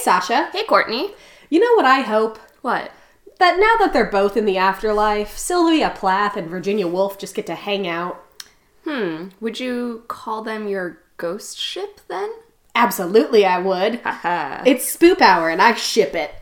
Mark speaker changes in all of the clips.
Speaker 1: Sasha.
Speaker 2: Hey, Courtney.
Speaker 1: You know what I hope?
Speaker 2: What?
Speaker 1: That now that they're both in the afterlife, Sylvia Plath and Virginia Woolf just get to hang out.
Speaker 2: Hmm. Would you call them your ghost ship then?
Speaker 1: Absolutely, I would. It's Spoop Hour and I ship it.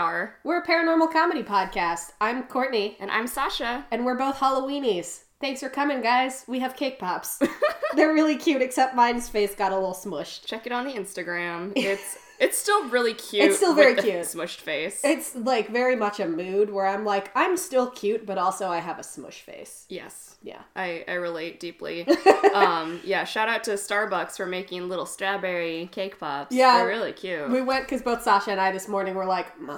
Speaker 2: Hour.
Speaker 1: We're a paranormal comedy podcast. I'm Courtney,
Speaker 2: And I'm Sasha.
Speaker 1: and we're both Halloweenies. Thanks for coming, guys. We have cake pops. They're really cute, except mine's face got a little smushed.
Speaker 2: Check it on the Instagram. It's it's still really cute.
Speaker 1: It's still very cute.
Speaker 2: Smushed face.
Speaker 1: It's like very much a mood where I'm like, I'm still cute, but also I have a smush face.
Speaker 2: yes.
Speaker 1: Yeah.
Speaker 2: I, I relate deeply. um, yeah, shout out to Starbucks for making little strawberry cake pops.
Speaker 1: Yeah.
Speaker 2: They're really cute.
Speaker 1: We went because both Sasha and I this morning were like, "Ma."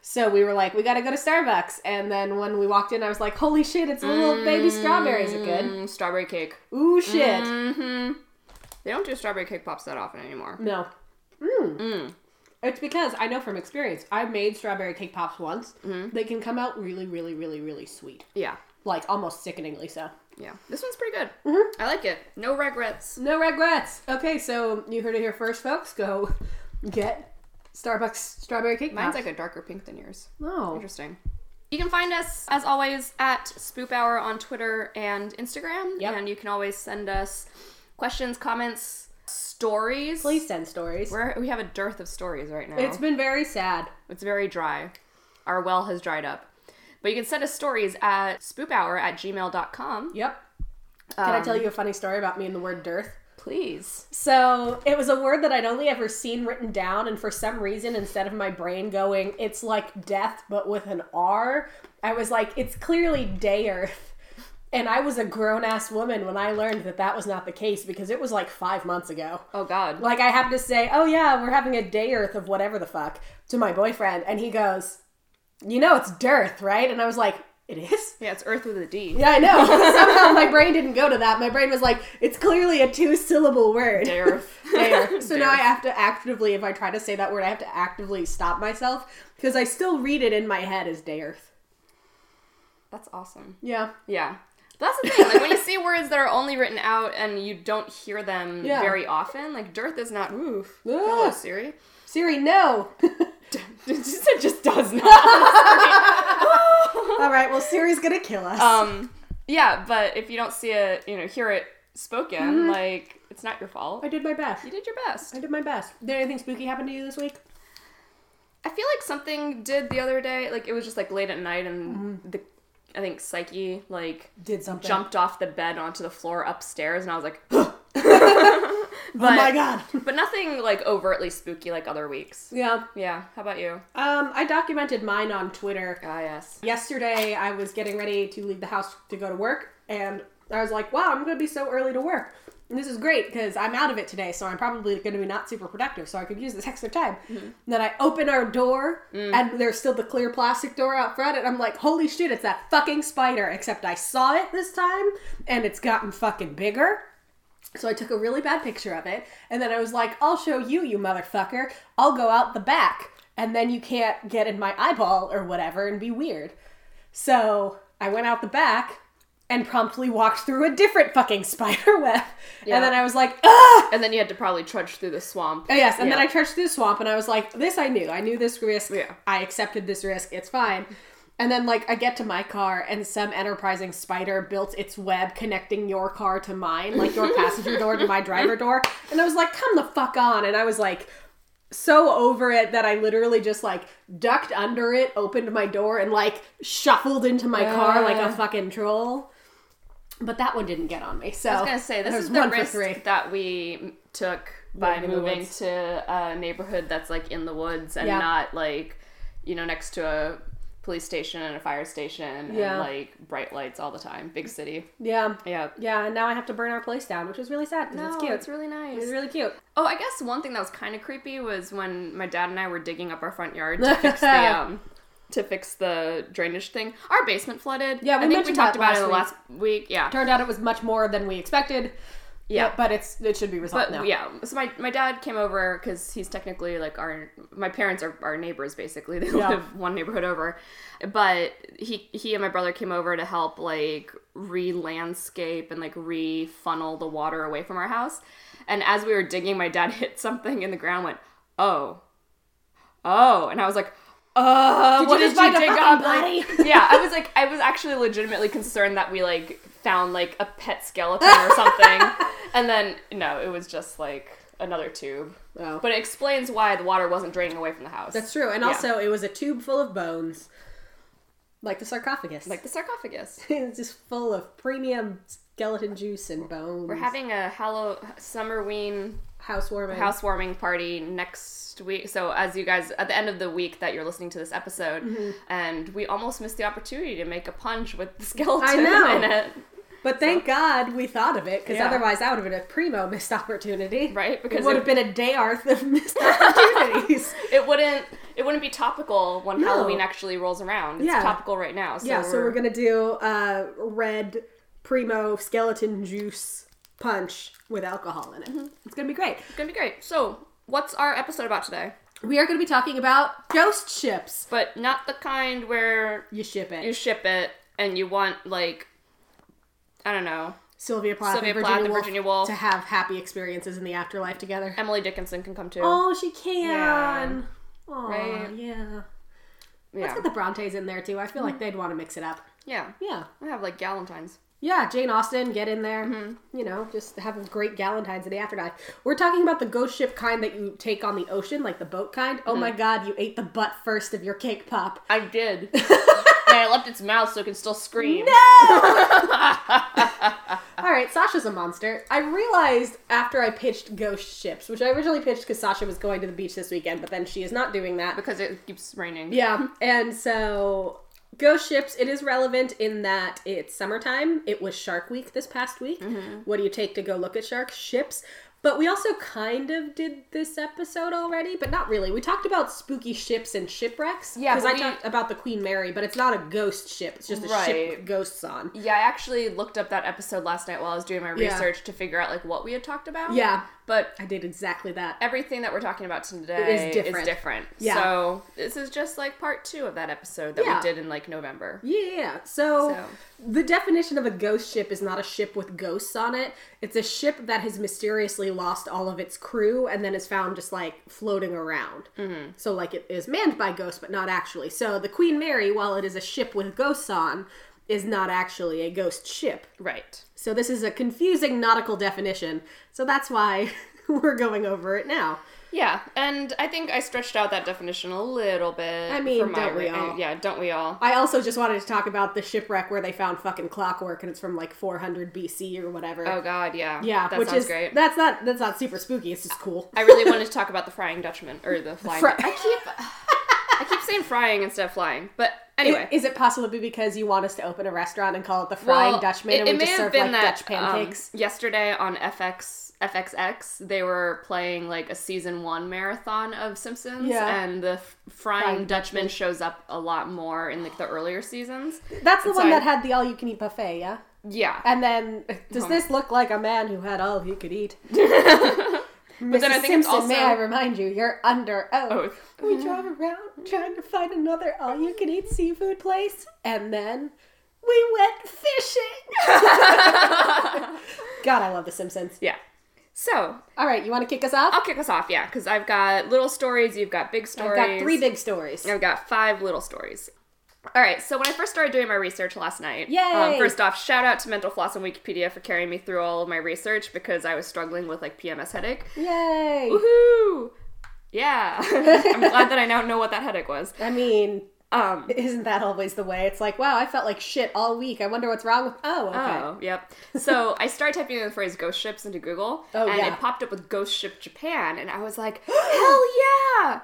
Speaker 1: so we were like, we gotta go to Starbucks. And then when we walked in, I was like, holy shit, it's little baby strawberries. Are good.
Speaker 2: Mm, strawberry cake.
Speaker 1: Ooh shit.
Speaker 2: hmm They don't do strawberry cake pops that often anymore.
Speaker 1: No. Mm.
Speaker 2: Mm.
Speaker 1: It's because I know from experience. I made strawberry cake pops once.
Speaker 2: Mm-hmm.
Speaker 1: They can come out really, really, really, really sweet.
Speaker 2: Yeah.
Speaker 1: Like almost sickeningly so.
Speaker 2: Yeah. This one's pretty good.
Speaker 1: Mhm.
Speaker 2: I like it. No regrets.
Speaker 1: No regrets. Okay, so you heard it here first, folks. Go get Starbucks strawberry cake
Speaker 2: Mine's
Speaker 1: pops.
Speaker 2: like a darker pink than yours.
Speaker 1: oh.
Speaker 2: Interesting. You can find us, as always, at Spoop Hour on Twitter and Instagram.
Speaker 1: Yep.
Speaker 2: And you can always send us questions, comments, stories.
Speaker 1: Please send stories.
Speaker 2: We're, we have a dearth of stories right now.
Speaker 1: It's been very sad.
Speaker 2: It's very dry. Our well has dried up. But you can send us stories at spoophour at gmail.com.
Speaker 1: Yep. Can I tell
Speaker 2: Um,
Speaker 1: you a funny story about me and the word dearth?
Speaker 2: Please.
Speaker 1: So it was a word that I'd only ever seen written down, and for some reason, instead of my brain going, it's like death, but with an R, I was like, it's clearly day earth. And I was a grown ass woman when I learned that that was not the case because it was like five months ago.
Speaker 2: Oh, God.
Speaker 1: Like, I happened to say, oh yeah, we're having a day earth of whatever the fuck to my boyfriend, and he goes, you know, it's dearth, right? And I was like, it is?
Speaker 2: Yeah, it's Earth with a D.
Speaker 1: Yeah, I know. Somehow my brain didn't go to that. My brain was like, it's clearly a two syllable word.
Speaker 2: Day Earth.
Speaker 1: There. So now I have to actively, if I try to say that word, I have to actively stop myself because I still read it in my head as day earth.
Speaker 2: That's awesome.
Speaker 1: Yeah.
Speaker 2: Yeah. That's the thing. Like when you see words that are only written out and you don't hear them
Speaker 1: Yeah.
Speaker 2: very often, like dearth is not. Oof. Hello,
Speaker 1: Ah,
Speaker 2: Siri.
Speaker 1: Siri, no.
Speaker 2: it just does not.
Speaker 1: All right. Well, Siri's gonna kill us.
Speaker 2: um. Yeah, but if you don't see it, you know, hear it spoken,
Speaker 1: Mm-hmm.
Speaker 2: like it's not your fault.
Speaker 1: I did my best.
Speaker 2: You did your best.
Speaker 1: I did my best. Did anything spooky happen to you this week?
Speaker 2: I feel like something did the other day. Like it was just like late at night, and the I think Psyche like
Speaker 1: Did something.
Speaker 2: jumped off the bed onto the floor upstairs, and I was like,
Speaker 1: oh my god.
Speaker 2: but nothing like overtly spooky like other weeks.
Speaker 1: yeah.
Speaker 2: Yeah. How about you?
Speaker 1: Um, I documented mine on Twitter.
Speaker 2: Ah, yes.
Speaker 1: Yesterday, I was getting ready to leave the house to go to work, and I was like, wow, I'm going to be so early to work. And this is great because I'm out of it today, so I'm probably going to be not super productive, so I could use this extra time. Mm-hmm. Then I open our door, mm. and there's still the clear plastic door out front, and I'm like, holy shit, it's that fucking spider, except I saw it this time, and it's gotten fucking bigger. So I took a really bad picture of it, and then I was like, I'll show you, you motherfucker. I'll go out the back, and then you can't get in my eyeball or whatever and be weird. So I went out the back and promptly walked through a different fucking spider web.
Speaker 2: Yeah.
Speaker 1: And then I was like, ah!
Speaker 2: And then you had to probably trudge through the swamp.
Speaker 1: Oh, yes, and then I trudged through the swamp, and I was like, "This I knew. I knew this risk.
Speaker 2: Yeah.
Speaker 1: I accepted this risk. It's fine." And then, like, I get to my car, and some enterprising spider built its web connecting your car to mine, like your passenger door to my driver door. And I was like, "Come the fuck on!" And I was like, so over it that I literally just like ducked under it, opened my door, and like shuffled into my car like a
Speaker 2: Uh.
Speaker 1: fucking troll. But that one didn't get on me. So
Speaker 2: I was gonna say this is the risk that we took by
Speaker 1: Moving
Speaker 2: moving to a neighborhood that's like in the woods and
Speaker 1: Yeah.
Speaker 2: not like you know next to a police station and a fire station
Speaker 1: Yeah.
Speaker 2: and like bright lights all the time. Big city.
Speaker 1: Yeah,
Speaker 2: Yeah.
Speaker 1: yeah, and now I have to burn our place down, which is really sad because
Speaker 2: No,
Speaker 1: it's cute.
Speaker 2: it's really nice.
Speaker 1: It's really cute.
Speaker 2: Oh, I guess one thing that was kind of creepy was when my dad and I were digging up our front yard to fix the um to fix the drainage thing. Our basement flooded.
Speaker 1: Yeah, we
Speaker 2: I think we talked about it in the
Speaker 1: last
Speaker 2: week. Yeah,
Speaker 1: Turned out it was much more than we expected.
Speaker 2: yeah.
Speaker 1: but it's it should be resolved
Speaker 2: But
Speaker 1: now.
Speaker 2: yeah, so my, my dad came over because he's technically like our my parents are our neighbors basically. They
Speaker 1: Yeah.
Speaker 2: live one neighborhood over, but he he and my brother came over to help like re landscape and like re funnel the water away from our house. And as we were digging, my dad hit something in the ground. Went oh, oh, and I was like. Uh,
Speaker 1: Did
Speaker 2: what
Speaker 1: you
Speaker 2: did
Speaker 1: just find
Speaker 2: you
Speaker 1: a
Speaker 2: dig up? Like-
Speaker 1: body?
Speaker 2: yeah, I was like, I was actually legitimately concerned that we like found like a pet skeleton or something, and then no, it was just like another tube.
Speaker 1: Oh.
Speaker 2: But it explains why the water wasn't draining away from the house.
Speaker 1: That's true. And
Speaker 2: Yeah.
Speaker 1: also, it was a tube full of bones, like the sarcophagus.
Speaker 2: like the sarcophagus.
Speaker 1: it's just full of premium skeleton juice and bones.
Speaker 2: We're having a Hallow Summerween
Speaker 1: housewarming.
Speaker 2: housewarming party next week. So as you guys at the end of the week that you're listening to this episode,
Speaker 1: Mm-hmm.
Speaker 2: and we almost missed the opportunity to make a punch with the skeleton
Speaker 1: I know.
Speaker 2: in it,
Speaker 1: But thank God we thought of it, because
Speaker 2: Yeah.
Speaker 1: otherwise that would have been a primo missed opportunity.
Speaker 2: right? Because It
Speaker 1: would
Speaker 2: it,
Speaker 1: have been a day arth of missed opportunities.
Speaker 2: it wouldn't it wouldn't be topical when
Speaker 1: No.
Speaker 2: Halloween actually rolls around. It's
Speaker 1: Yeah.
Speaker 2: topical right now. So
Speaker 1: yeah, so we're gonna do uh, red primo skeleton juice punch with alcohol in it.
Speaker 2: Mm-hmm.
Speaker 1: It's gonna be great.
Speaker 2: It's gonna be great. So, what's our episode about today?
Speaker 1: We are gonna be talking about ghost ships.
Speaker 2: But not the kind where
Speaker 1: You ship it.
Speaker 2: you ship it and you want like I don't know.
Speaker 1: Sylvia Plath
Speaker 2: Sylvia
Speaker 1: and
Speaker 2: Plath
Speaker 1: Virginia,
Speaker 2: and
Speaker 1: Woolf
Speaker 2: Virginia Woolf.
Speaker 1: to have happy experiences in the afterlife together.
Speaker 2: Emily Dickinson can come too.
Speaker 1: Oh, she can.
Speaker 2: Yeah.
Speaker 1: Aw,
Speaker 2: Right?
Speaker 1: yeah. Let's get the Brontes in there too. I feel like they'd want to mix it up.
Speaker 2: Yeah.
Speaker 1: Yeah.
Speaker 2: I have like Galentine's.
Speaker 1: Yeah, Jane Austen, get in there.
Speaker 2: Mm-hmm.
Speaker 1: You know, just have a great Galentine's in the afterlife. We're talking about the ghost ship kind that you take on the ocean, like the boat kind. Oh
Speaker 2: Mm-hmm.
Speaker 1: my god, you ate the butt first of your cake pop.
Speaker 2: I did. and I left its mouth so it can still scream. No!
Speaker 1: All right, Sasha's a monster. I realized after I pitched ghost ships, which I originally pitched because Sasha was going to the beach this weekend, but then she is not doing that.
Speaker 2: Because it keeps raining.
Speaker 1: Yeah, and so ghost ships, it is relevant in that it's summertime. It was Shark Week this past week.
Speaker 2: Mm-hmm.
Speaker 1: What do you take to go look at shark ships? But we also kind of did this episode already, but not really. We talked about spooky ships and shipwrecks.
Speaker 2: Yeah,
Speaker 1: because I
Speaker 2: we-
Speaker 1: talked about the Queen Mary, but it's not a ghost ship. It's just a ship with ghosts on.
Speaker 2: Yeah, I actually looked up that episode last night while I was doing my
Speaker 1: Yeah.
Speaker 2: research to figure out like what we had talked about.
Speaker 1: Yeah,
Speaker 2: But
Speaker 1: I did exactly that.
Speaker 2: everything that we're talking about today
Speaker 1: Is different.
Speaker 2: different.
Speaker 1: Yeah.
Speaker 2: So this is just like part two of that episode that
Speaker 1: Yeah.
Speaker 2: we did in like November.
Speaker 1: Yeah. So,
Speaker 2: So.
Speaker 1: the definition of a ghost ship is not a ship with ghosts on it. It's a ship that has mysteriously lost all of its crew and then is found just like floating around. Mm-hmm. So, like it is manned by ghosts, but not actually. So, the Queen Mary, while it is a ship with ghosts on, is not actually a ghost ship.
Speaker 2: Right.
Speaker 1: So, this is a confusing nautical definition. So, that's why we're going over it now.
Speaker 2: Yeah, and I think I stretched out that definition a little bit.
Speaker 1: I mean, don't we all?
Speaker 2: Yeah, don't we all?
Speaker 1: I also just wanted to talk about the shipwreck where they found fucking clockwork and it's from like 400 BC or whatever.
Speaker 2: Oh God, yeah.
Speaker 1: Yeah,
Speaker 2: that
Speaker 1: which
Speaker 2: sounds
Speaker 1: is
Speaker 2: great.
Speaker 1: that's not that's not super spooky. It's just cool.
Speaker 2: I really wanted to talk about the Frying Dutchman or the Flying.
Speaker 1: Fry-
Speaker 2: I keep I keep saying frying instead of flying, but anyway.
Speaker 1: Is it possibly because you want us to open a restaurant and call it the Frying
Speaker 2: Well,
Speaker 1: Dutchman
Speaker 2: it-
Speaker 1: and we just serve like
Speaker 2: that,
Speaker 1: Dutch pancakes?
Speaker 2: Um, yesterday on FX FXX, they were playing like a season one marathon of Simpsons,
Speaker 1: Yeah.
Speaker 2: and the f- Frying,
Speaker 1: Frying
Speaker 2: Dutchman shows up a lot more in like the earlier seasons.
Speaker 1: That's the
Speaker 2: and
Speaker 1: one
Speaker 2: so I-
Speaker 1: that had the all you can eat buffet, yeah?
Speaker 2: Yeah,
Speaker 1: And then does this look like a man who had all he could eat?
Speaker 2: but then I think
Speaker 1: Simpson,
Speaker 2: also
Speaker 1: may I remind you, you're under oath.
Speaker 2: Oath.
Speaker 1: We drive around trying to find another all you can eat seafood place, and then we went fishing. God, I love The Simpsons.
Speaker 2: yeah. So
Speaker 1: All right, you want to kick us off?
Speaker 2: I'll kick us off, yeah, because I've got little stories, you've got big stories.
Speaker 1: I've got three big stories.
Speaker 2: I've got five little stories. All right, so when I first started doing my research last night,
Speaker 1: Yay!
Speaker 2: Um, first off, shout out to Mental Floss and Wikipedia for carrying me through all of my research because I was struggling with like PMS headache.
Speaker 1: Yay!
Speaker 2: Woohoo! Yeah, I'm glad that I now know what that headache was.
Speaker 1: I mean,
Speaker 2: Um,
Speaker 1: Isn't that always the way? It's like, wow, I felt like shit all week. I wonder what's wrong with. Oh, okay.
Speaker 2: Oh, yep. So I started typing in the phrase ghost ships into Google,
Speaker 1: Oh,
Speaker 2: and
Speaker 1: yeah.
Speaker 2: it popped up with Ghost Ship Japan, and I was like, hell yeah!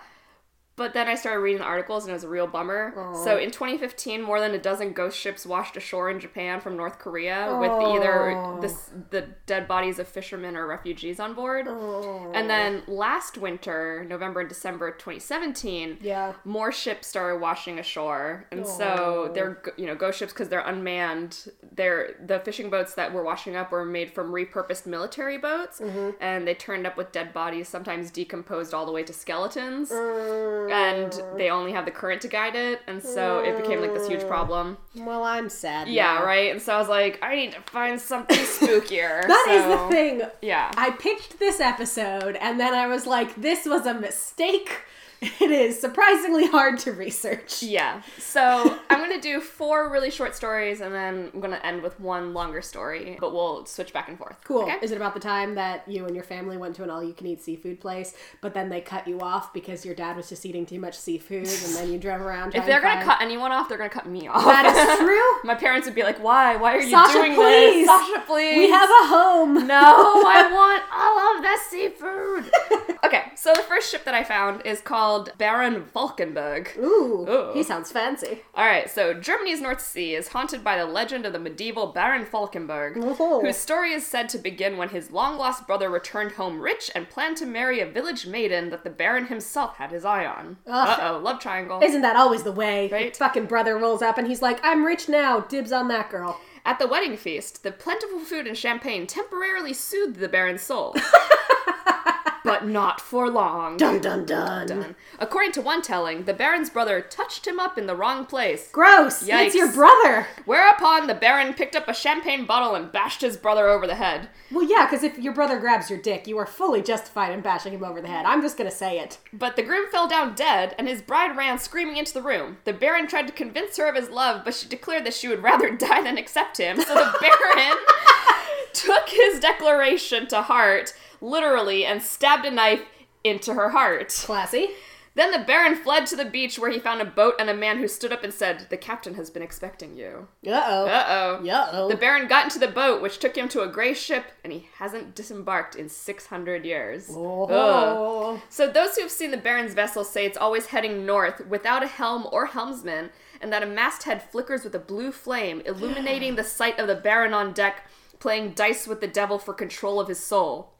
Speaker 2: But then I started reading the articles, and it was a real bummer. So in 2015, more than a dozen ghost ships washed ashore in Japan from North Korea with either
Speaker 1: Oh.
Speaker 2: the, the dead bodies of fishermen or refugees on board.
Speaker 1: Oh.
Speaker 2: And then last winter, November and December 2017,
Speaker 1: Yeah.
Speaker 2: more ships started washing ashore, and so
Speaker 1: Oh.
Speaker 2: they're you know ghost ships because they're unmanned. They're the fishing boats that were washing up were made from repurposed military boats,
Speaker 1: Mm-hmm.
Speaker 2: and they turned up with dead bodies, sometimes decomposed all the way to skeletons,
Speaker 1: Mm.
Speaker 2: And they only have the current to guide it, and so it became like this huge problem.
Speaker 1: Well, I'm sad.
Speaker 2: Yeah,
Speaker 1: now.
Speaker 2: right. And so I was like, I need to find something spookier.
Speaker 1: That is
Speaker 2: so-
Speaker 1: the thing.
Speaker 2: Yeah.
Speaker 1: I pitched this episode and then I was like, this was a mistake. It is surprisingly hard to research.
Speaker 2: Yeah. So I'm gonna do four really short stories, and then I'm gonna end with one longer story. But we'll switch back and forth.
Speaker 1: Cool.
Speaker 2: Okay?
Speaker 1: Is it about the time that you and your family went to an all you can eat seafood place, but then they cut you off because your dad was just eating too much seafood and then you drove around?
Speaker 2: If they're gonna cut anyone off, they're gonna cut me off.
Speaker 1: That is true.
Speaker 2: My parents would be like, "Why? Why are you
Speaker 1: Sasha,
Speaker 2: doing
Speaker 1: please.
Speaker 2: this, Sasha? Please,
Speaker 1: We have a home.
Speaker 2: No, I want all of the seafood. okay, so the first ship that I found is called Baron Falkenberg.
Speaker 1: Ooh,
Speaker 2: Ooh.
Speaker 1: he sounds fancy.
Speaker 2: All right, so Germany's North Sea is haunted by the legend of the medieval Baron Falkenberg,
Speaker 1: Ooh.
Speaker 2: whose story is said to begin when his long lost brother returned home rich and planned to marry a village maiden that the Baron himself had his eye on. Uh oh, love triangle.
Speaker 1: Isn't that always the way?
Speaker 2: Right.
Speaker 1: Fucking brother rolls up and he's like, I'm rich now. Dibs on that girl.
Speaker 2: At the wedding feast, the plentiful food and champagne temporarily soothed the Baron's soul. but not for long.
Speaker 1: Dun dun dun.
Speaker 2: Done. According to one telling, the Baron's brother touched him up in the wrong place.
Speaker 1: Gross. It's your brother.
Speaker 2: Whereupon the Baron picked up a champagne bottle and bashed his brother over the head.
Speaker 1: Well, yeah, because if your brother grabs your dick, you are fully justified in bashing him over the head. I'm just gonna say it.
Speaker 2: But the groom fell down dead, and his bride ran screaming into the room. The Baron tried to convince her of his love, but she declared that she would rather die than accept him. So the Baron took his declaration to heart, literally, and stabbed a knife into her heart.
Speaker 1: Classy.
Speaker 2: Then the Baron fled to the beach where he found a boat and a man who stood up and said, The captain has been expecting you.
Speaker 1: Uh oh.
Speaker 2: Uh oh.
Speaker 1: Uh oh.
Speaker 2: The Baron got into the boat, which took him to a gray ship, and he hasn't disembarked in 600 years. Ugh.
Speaker 1: Oh.
Speaker 2: So those who have seen the Baron's vessel say it's always heading north without a helm or helmsman, and that a masthead flickers with a blue flame, illuminating the sight of the Baron on deck, playing dice with the devil for control of his soul.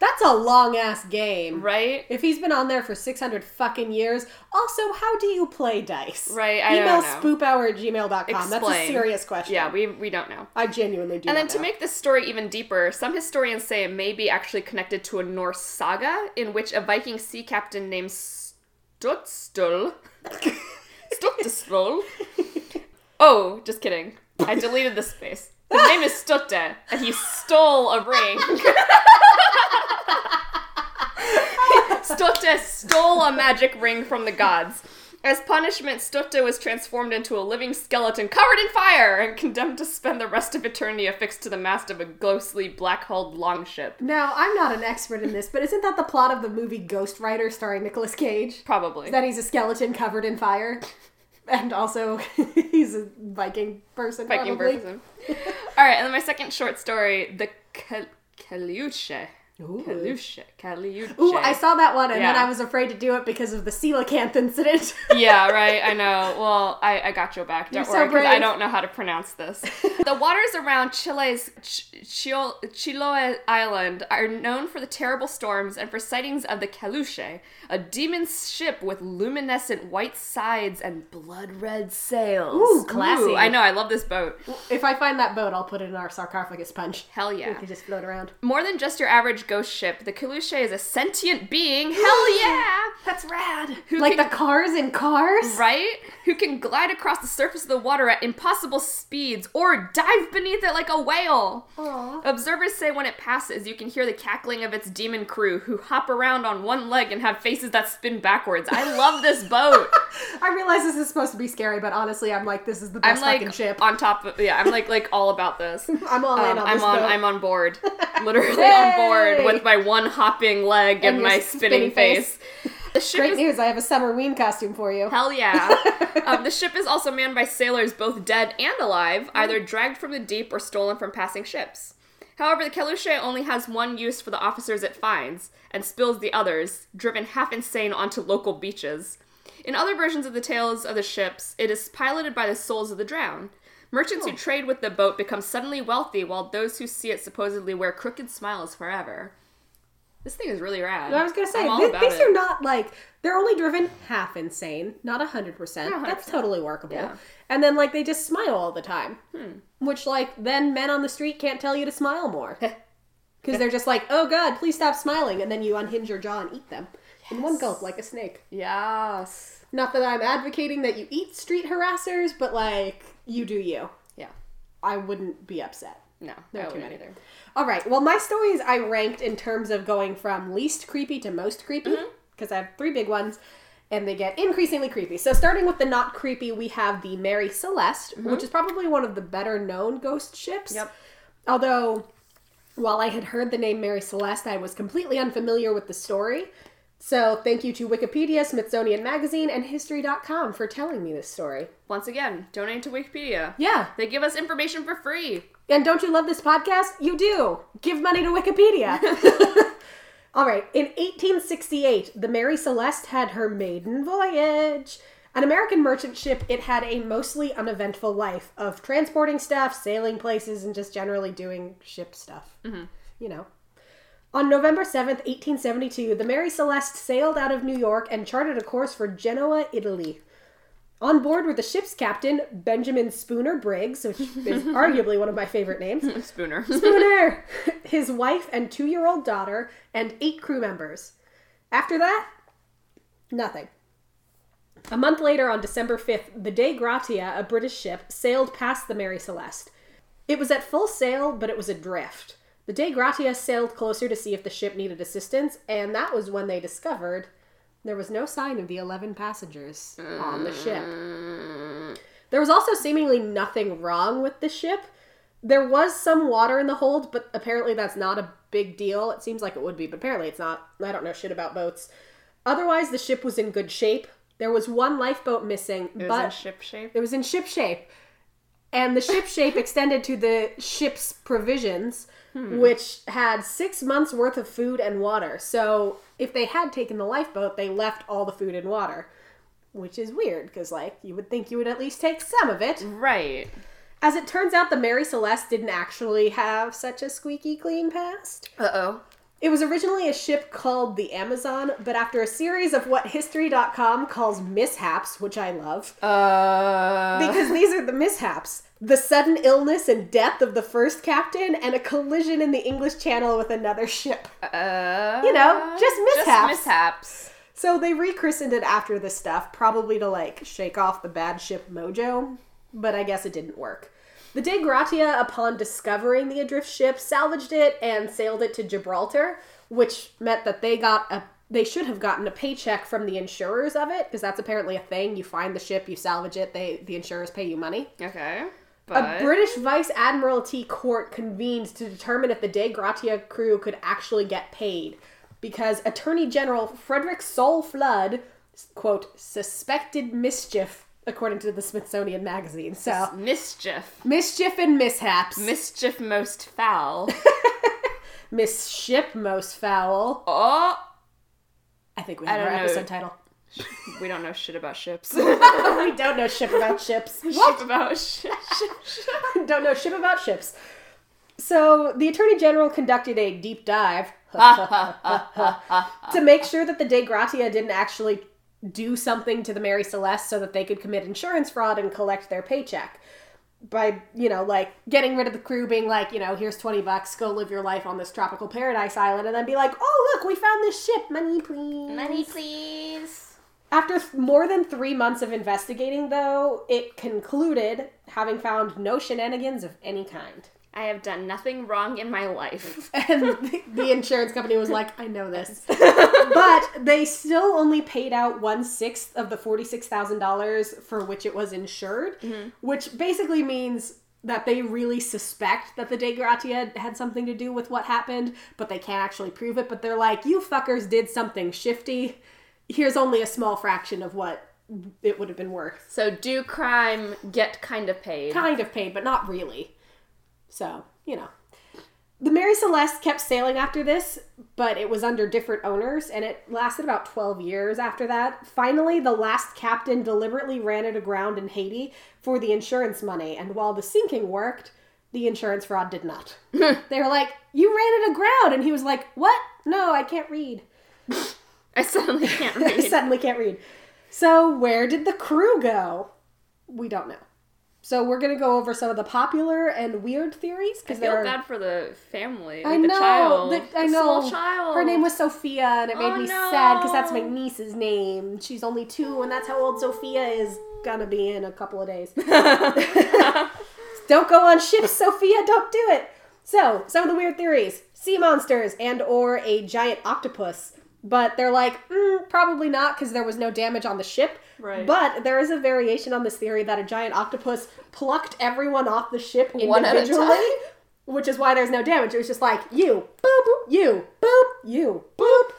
Speaker 1: That's a long ass game.
Speaker 2: Right?
Speaker 1: If he's been on there for 600 fucking years, also, how do you play dice?
Speaker 2: Right, I
Speaker 1: Email spoophour at gmail.com. That's a serious question.
Speaker 2: Yeah, we we don't know.
Speaker 1: I genuinely do
Speaker 2: And then to
Speaker 1: know.
Speaker 2: make this story even deeper, some historians say it may be actually connected to a Norse saga in which a Viking sea captain named Stutstol. Stutstol. Oh, just kidding. I deleted the space. His name is Stutte, and he stole a ring. Stutte stole a magic ring from the gods. As punishment, Stutte was transformed into a living skeleton covered in fire and condemned to spend the rest of eternity affixed to the mast of a ghostly black-hulled longship.
Speaker 1: Now, I'm not an expert in this, but isn't that the plot of the movie Ghost Rider starring Nicolas Cage?
Speaker 2: Probably.
Speaker 1: That he's a skeleton covered in fire? And also, he's a Viking person.
Speaker 2: Viking
Speaker 1: probably.
Speaker 2: person. All right, and then my second short story, the Kal- Caleuche.
Speaker 1: Ooh.
Speaker 2: Caleuche. Caleuche.
Speaker 1: Ooh, I saw that one, and then I was afraid to do it because of the coelacanth incident.
Speaker 2: yeah, right. I know. Well, I, I got your back. Don't
Speaker 1: You're
Speaker 2: worry, because I don't know how to pronounce this. the waters around Chile's Ch- Chiloe Island are known for the terrible storms and for sightings of the Caleuche, a demon ship with luminescent white sides and blood red sails.
Speaker 1: Ooh, classy.
Speaker 2: I know. I love this boat.
Speaker 1: if I find that boat, I'll put it in our sarcophagus punch.
Speaker 2: Hell
Speaker 1: We
Speaker 2: yeah.
Speaker 1: can just float around.
Speaker 2: More than just your average ghost ship, the Caleuche is a sentient being. Hell yeah!
Speaker 1: That's rad.
Speaker 2: Who
Speaker 1: like
Speaker 2: can-
Speaker 1: the cars in Cars?
Speaker 2: Right? Who can glide across the surface of the water at impossible speeds or dive beneath it like a whale.
Speaker 1: Aw.
Speaker 2: Observers say when it passes, you can hear the cackling of its demon crew who hop around on one leg and have faces that spin backwards. I love this boat.
Speaker 1: I realize this is supposed to be scary, but honestly, I'm like, this is the
Speaker 2: I'm
Speaker 1: best
Speaker 2: like
Speaker 1: fucking ship.
Speaker 2: on top of yeah, I'm like like all about this.
Speaker 1: I'm all in
Speaker 2: Um,
Speaker 1: on
Speaker 2: I'm
Speaker 1: this
Speaker 2: on
Speaker 1: boat.
Speaker 2: I'm on board. Literally on board
Speaker 1: Yay!
Speaker 2: with my one hopping leg and,
Speaker 1: And
Speaker 2: my spinning,
Speaker 1: spinning face.
Speaker 2: face. The ship
Speaker 1: Great
Speaker 2: is
Speaker 1: news! I have a summer ween costume for you.
Speaker 2: Hell yeah. um, the ship is also manned by sailors both dead and alive, either dragged from the deep or stolen from passing ships. However, the Kalusha only has one use for the officers it finds, and spills the others, driven half insane onto local beaches. In other versions of the tales of the ships, it is piloted by the souls of the drowned. Merchants who trade with the boat become suddenly wealthy, while those who see it supposedly wear crooked smiles forever. This thing is really rad.
Speaker 1: I was gonna say th- these
Speaker 2: it.
Speaker 1: are not like they're only driven half insane, not hundred percent. That's totally workable.
Speaker 2: Yeah.
Speaker 1: And then like they just smile all the time,
Speaker 2: Hmm.
Speaker 1: which like then men on the street can't tell you to smile more because they're just like, oh god, please stop smiling, and then you unhinge your jaw and eat them in one gulp like a snake.
Speaker 2: Yes.
Speaker 1: Not that I'm advocating that you eat street harassers, but like you do you.
Speaker 2: Yeah.
Speaker 1: I wouldn't be upset.
Speaker 2: No,
Speaker 1: There are too many.
Speaker 2: either.
Speaker 1: All right. Well, my stories I ranked in terms of going from least creepy to most creepy mm-hmm. because I have three big ones and they get increasingly creepy. So, starting with the not creepy, we have the Mary Celeste, mm-hmm. which is probably one of the better known ghost ships.
Speaker 2: Yep.
Speaker 1: Although, while I had heard the name Mary Celeste, I was completely unfamiliar with the story. So, thank you to Wikipedia, Smithsonian Magazine, and History.com for telling me this story.
Speaker 2: Once again, donate to Wikipedia.
Speaker 1: Yeah.
Speaker 2: They give us information for free.
Speaker 1: And don't you love this podcast? You do. Give money to Wikipedia. All right. In 1868, the Mary Celeste had her maiden voyage. An American merchant ship, it had a mostly uneventful life of transporting stuff, sailing places, and just generally doing ship stuff. Mm-hmm. You know. On November 7th, 1872, the Mary Celeste sailed out of New York and charted a course for Genoa, Italy. On board were the ship's captain, Benjamin Spooner Briggs, which is arguably one of my favorite names.
Speaker 2: Spooner.
Speaker 1: Spooner, his wife and two year old daughter, and eight crew members. After that, nothing. A month later, on December 5th, the Dei Gratia, a British ship, sailed past the Mary Celeste. It was at full sail, but it was adrift. The Dei Gratia sailed closer to see if the ship needed assistance, and that was when they discovered there was no sign of the 11 passengers on the ship. There was also seemingly nothing wrong with the ship. There was some water in the hold, but apparently that's not a big deal. It seems like it would be, but apparently it's not. I don't know shit about boats. Otherwise, the ship was in good shape. There was one lifeboat missing,
Speaker 2: It was
Speaker 1: but
Speaker 2: in ship shape.
Speaker 1: it was in ship shape. And the ship shape extended to the ship's provisions, which had six months worth of food and water. So if they had taken the lifeboat, they left all the food and water, which is weird because, like, you would think you would at least take some of it.
Speaker 2: Right.
Speaker 1: As it turns out, the Mary Celeste didn't actually have such a squeaky clean past.
Speaker 2: Uh oh.
Speaker 1: It was originally a ship called the Amazon, but after a series of what History.com calls mishaps, which I love,
Speaker 2: Uh.
Speaker 1: because these are the mishaps the sudden illness and death of the first captain, and a collision in the English Channel with another ship.
Speaker 2: Uh,
Speaker 1: You know, just mishaps.
Speaker 2: Just mishaps.
Speaker 1: So they rechristened it after this stuff, probably to like shake off the bad ship mojo, but I guess it didn't work. The Dei Gratia, upon discovering the adrift ship, salvaged it and sailed it to Gibraltar, which meant that they got a they should have gotten a paycheck from the insurers of it, because that's apparently a thing. You find the ship, you salvage it, they the insurers pay you money.
Speaker 2: Okay.
Speaker 1: A British Vice Admiralty court convened to determine if the Dei Gratia crew could actually get paid because Attorney General Frederick Sol Flood, quote, suspected mischief, according to the Smithsonian Magazine. So,
Speaker 2: mischief.
Speaker 1: mischief and mishaps.
Speaker 2: Mischief most foul.
Speaker 1: Misship most foul.
Speaker 2: oh.
Speaker 1: I think we have our
Speaker 2: know.
Speaker 1: episode title.
Speaker 2: We don't know shit about ships.
Speaker 1: we don't know ship about ships.
Speaker 2: Ship about ship.
Speaker 1: don't know ship about ships. So the Attorney General conducted a deep dive to make sure that the Dei Gratia didn't actually do something to the Mary Celeste so that they could commit insurance fraud and collect their paycheck. By, you know, like getting rid of the crew, being like, you know, here's 20 bucks, go live your life on this tropical paradise island, and then be like, oh, look, we found this ship, money, please.
Speaker 2: Money, please.
Speaker 1: After th- more than three months of investigating, though, it concluded having found no shenanigans of any kind.
Speaker 2: I have done nothing wrong in my life.
Speaker 1: And the, the insurance company was like, I know this. but they still only paid out one sixth of the $46,000 for which it was insured, mm-hmm. which basically means that they really suspect that the Dei Gratia had something to do with what happened, but they can't actually prove it. But they're like, you fuckers did something shifty. Here's only a small fraction of what it would have been worth.
Speaker 2: So do crime, get kind of paid.
Speaker 1: Kind of paid, but not really. So, you know. The Mary Celeste kept sailing after this, but it was under different owners, and it lasted about 12 years after that. Finally, the last captain deliberately ran it aground in Haiti for the insurance money, and while the sinking worked, the insurance fraud did not. they were like, You ran it aground! And he was like, What? No, I can't read.
Speaker 2: I suddenly can't
Speaker 1: I
Speaker 2: read.
Speaker 1: suddenly can't read. So, where did the crew go? We don't know. So, we're going to go over some of the popular and weird theories
Speaker 2: I
Speaker 1: because
Speaker 2: feel
Speaker 1: there are.
Speaker 2: bad for the family.
Speaker 1: I
Speaker 2: like the
Speaker 1: know.
Speaker 2: child.
Speaker 1: the- I
Speaker 2: The
Speaker 1: know.
Speaker 2: Small child.
Speaker 1: Her name was Sophia, and it made
Speaker 2: Oh,
Speaker 1: me sad because that's my
Speaker 2: no.
Speaker 1: niece's name. She's only two, and that's how old Sophia is gonna be in a couple of days. don't go on ships, Sophia. Don't do it. So, some of the weird theories: sea monsters and or a giant octopus. But they're like, mm, probably not because there was no damage on the ship.
Speaker 2: Right.
Speaker 1: But there is a variation on this theory that a giant octopus plucked everyone off the ship
Speaker 2: One at a
Speaker 1: individually, which is why there's no damage. It was just like you, boop, boop, you, boop, you, boop.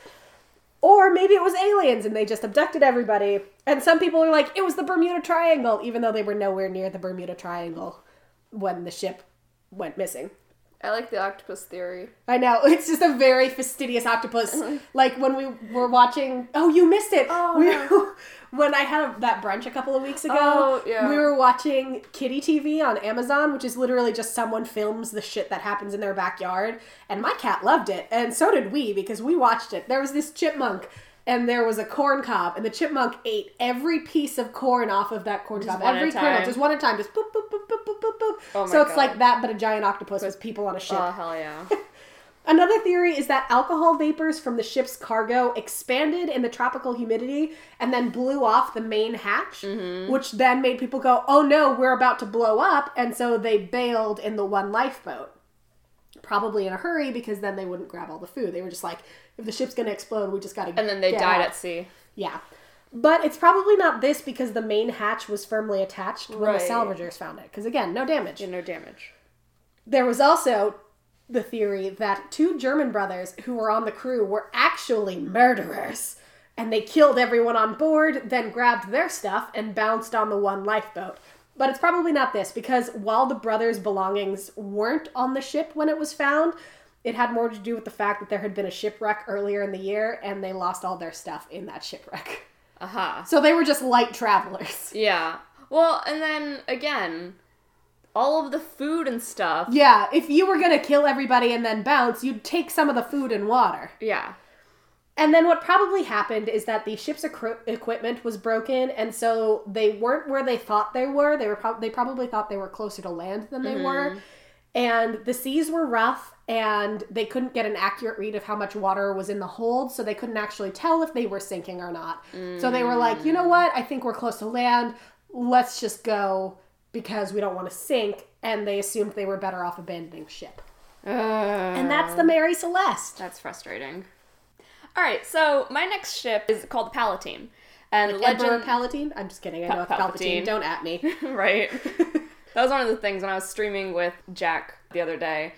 Speaker 1: Or maybe it was aliens and they just abducted everybody. And some people are like, it was the Bermuda Triangle, even though they were nowhere near the Bermuda Triangle when the ship went missing.
Speaker 2: I like the octopus theory.
Speaker 1: I know it's just a very fastidious octopus. Uh-huh. like when we were watching. Oh, you missed it.
Speaker 2: Oh,
Speaker 1: we, when I had that brunch a couple of weeks ago,
Speaker 2: Oh, yeah.
Speaker 1: we were watching Kitty TV on Amazon, which is literally just someone films the shit that happens in their backyard. And my cat loved it, and so did we because we watched it. There was this chipmunk. And there was a corn cob, and the chipmunk ate every piece of corn off of that corn cob. Every kernel, just one at a time, just boop, boop, boop, boop, boop, boop, boop.
Speaker 2: Oh
Speaker 1: so it's
Speaker 2: God.
Speaker 1: like that, but a giant octopus with people on a ship.
Speaker 2: Oh hell yeah.
Speaker 1: Another theory is that alcohol vapors from the ship's cargo expanded in the tropical humidity and then blew off the main hatch, which then made people go, oh no, we're about to blow up. And so they bailed in the one lifeboat. Probably in a hurry because then they wouldn't grab all the food. They were just like, if the ship's going to explode, we just got to
Speaker 2: And then they died at sea.
Speaker 1: Yeah. But it's probably not this because the main hatch was firmly attached when
Speaker 2: Right.
Speaker 1: the salvagers found it. Because again, no damage.
Speaker 2: Yeah, no damage.
Speaker 1: There was also the theory that two German brothers who were on the crew were actually murderers. And they killed everyone on board, then grabbed their stuff and bounced on the one lifeboat. But it's probably not this, because while the brothers' belongings weren't on the ship when it was found, it had more to do with the fact that there had been a shipwreck earlier in the year and they lost all their stuff in that shipwreck.
Speaker 2: Aha.
Speaker 1: So they were just light travelers.
Speaker 2: Yeah. Well, and then again, all of the food and stuff.
Speaker 1: Yeah, if you were gonna kill everybody and then bounce, you'd take some of the food and water.
Speaker 2: Yeah.
Speaker 1: And then what probably happened is that the ship's equi- equipment was broken, and so they weren't where they thought they were. They were prob- they probably thought they were closer to land than they were, mm-hmm. and the seas were rough, and they couldn't get an accurate read of how much water was in the hold, so they couldn't actually tell if they were sinking or not. So they were like, you know mm. what? I think we're close to land. Let's just go because we don't want to sink. And they assumed they were better off abandoning ship. And that's the oh. Mary Celeste.
Speaker 2: That's frustrating. All right, so my next ship is called the Palatine, and the
Speaker 1: Emperor
Speaker 2: legend,
Speaker 1: Palpatine? I'm just kidding. I know it's Palpatine.
Speaker 2: Palpatine.
Speaker 1: Don't at me.
Speaker 2: right? that was one of the things when I was streaming with Jack the other day.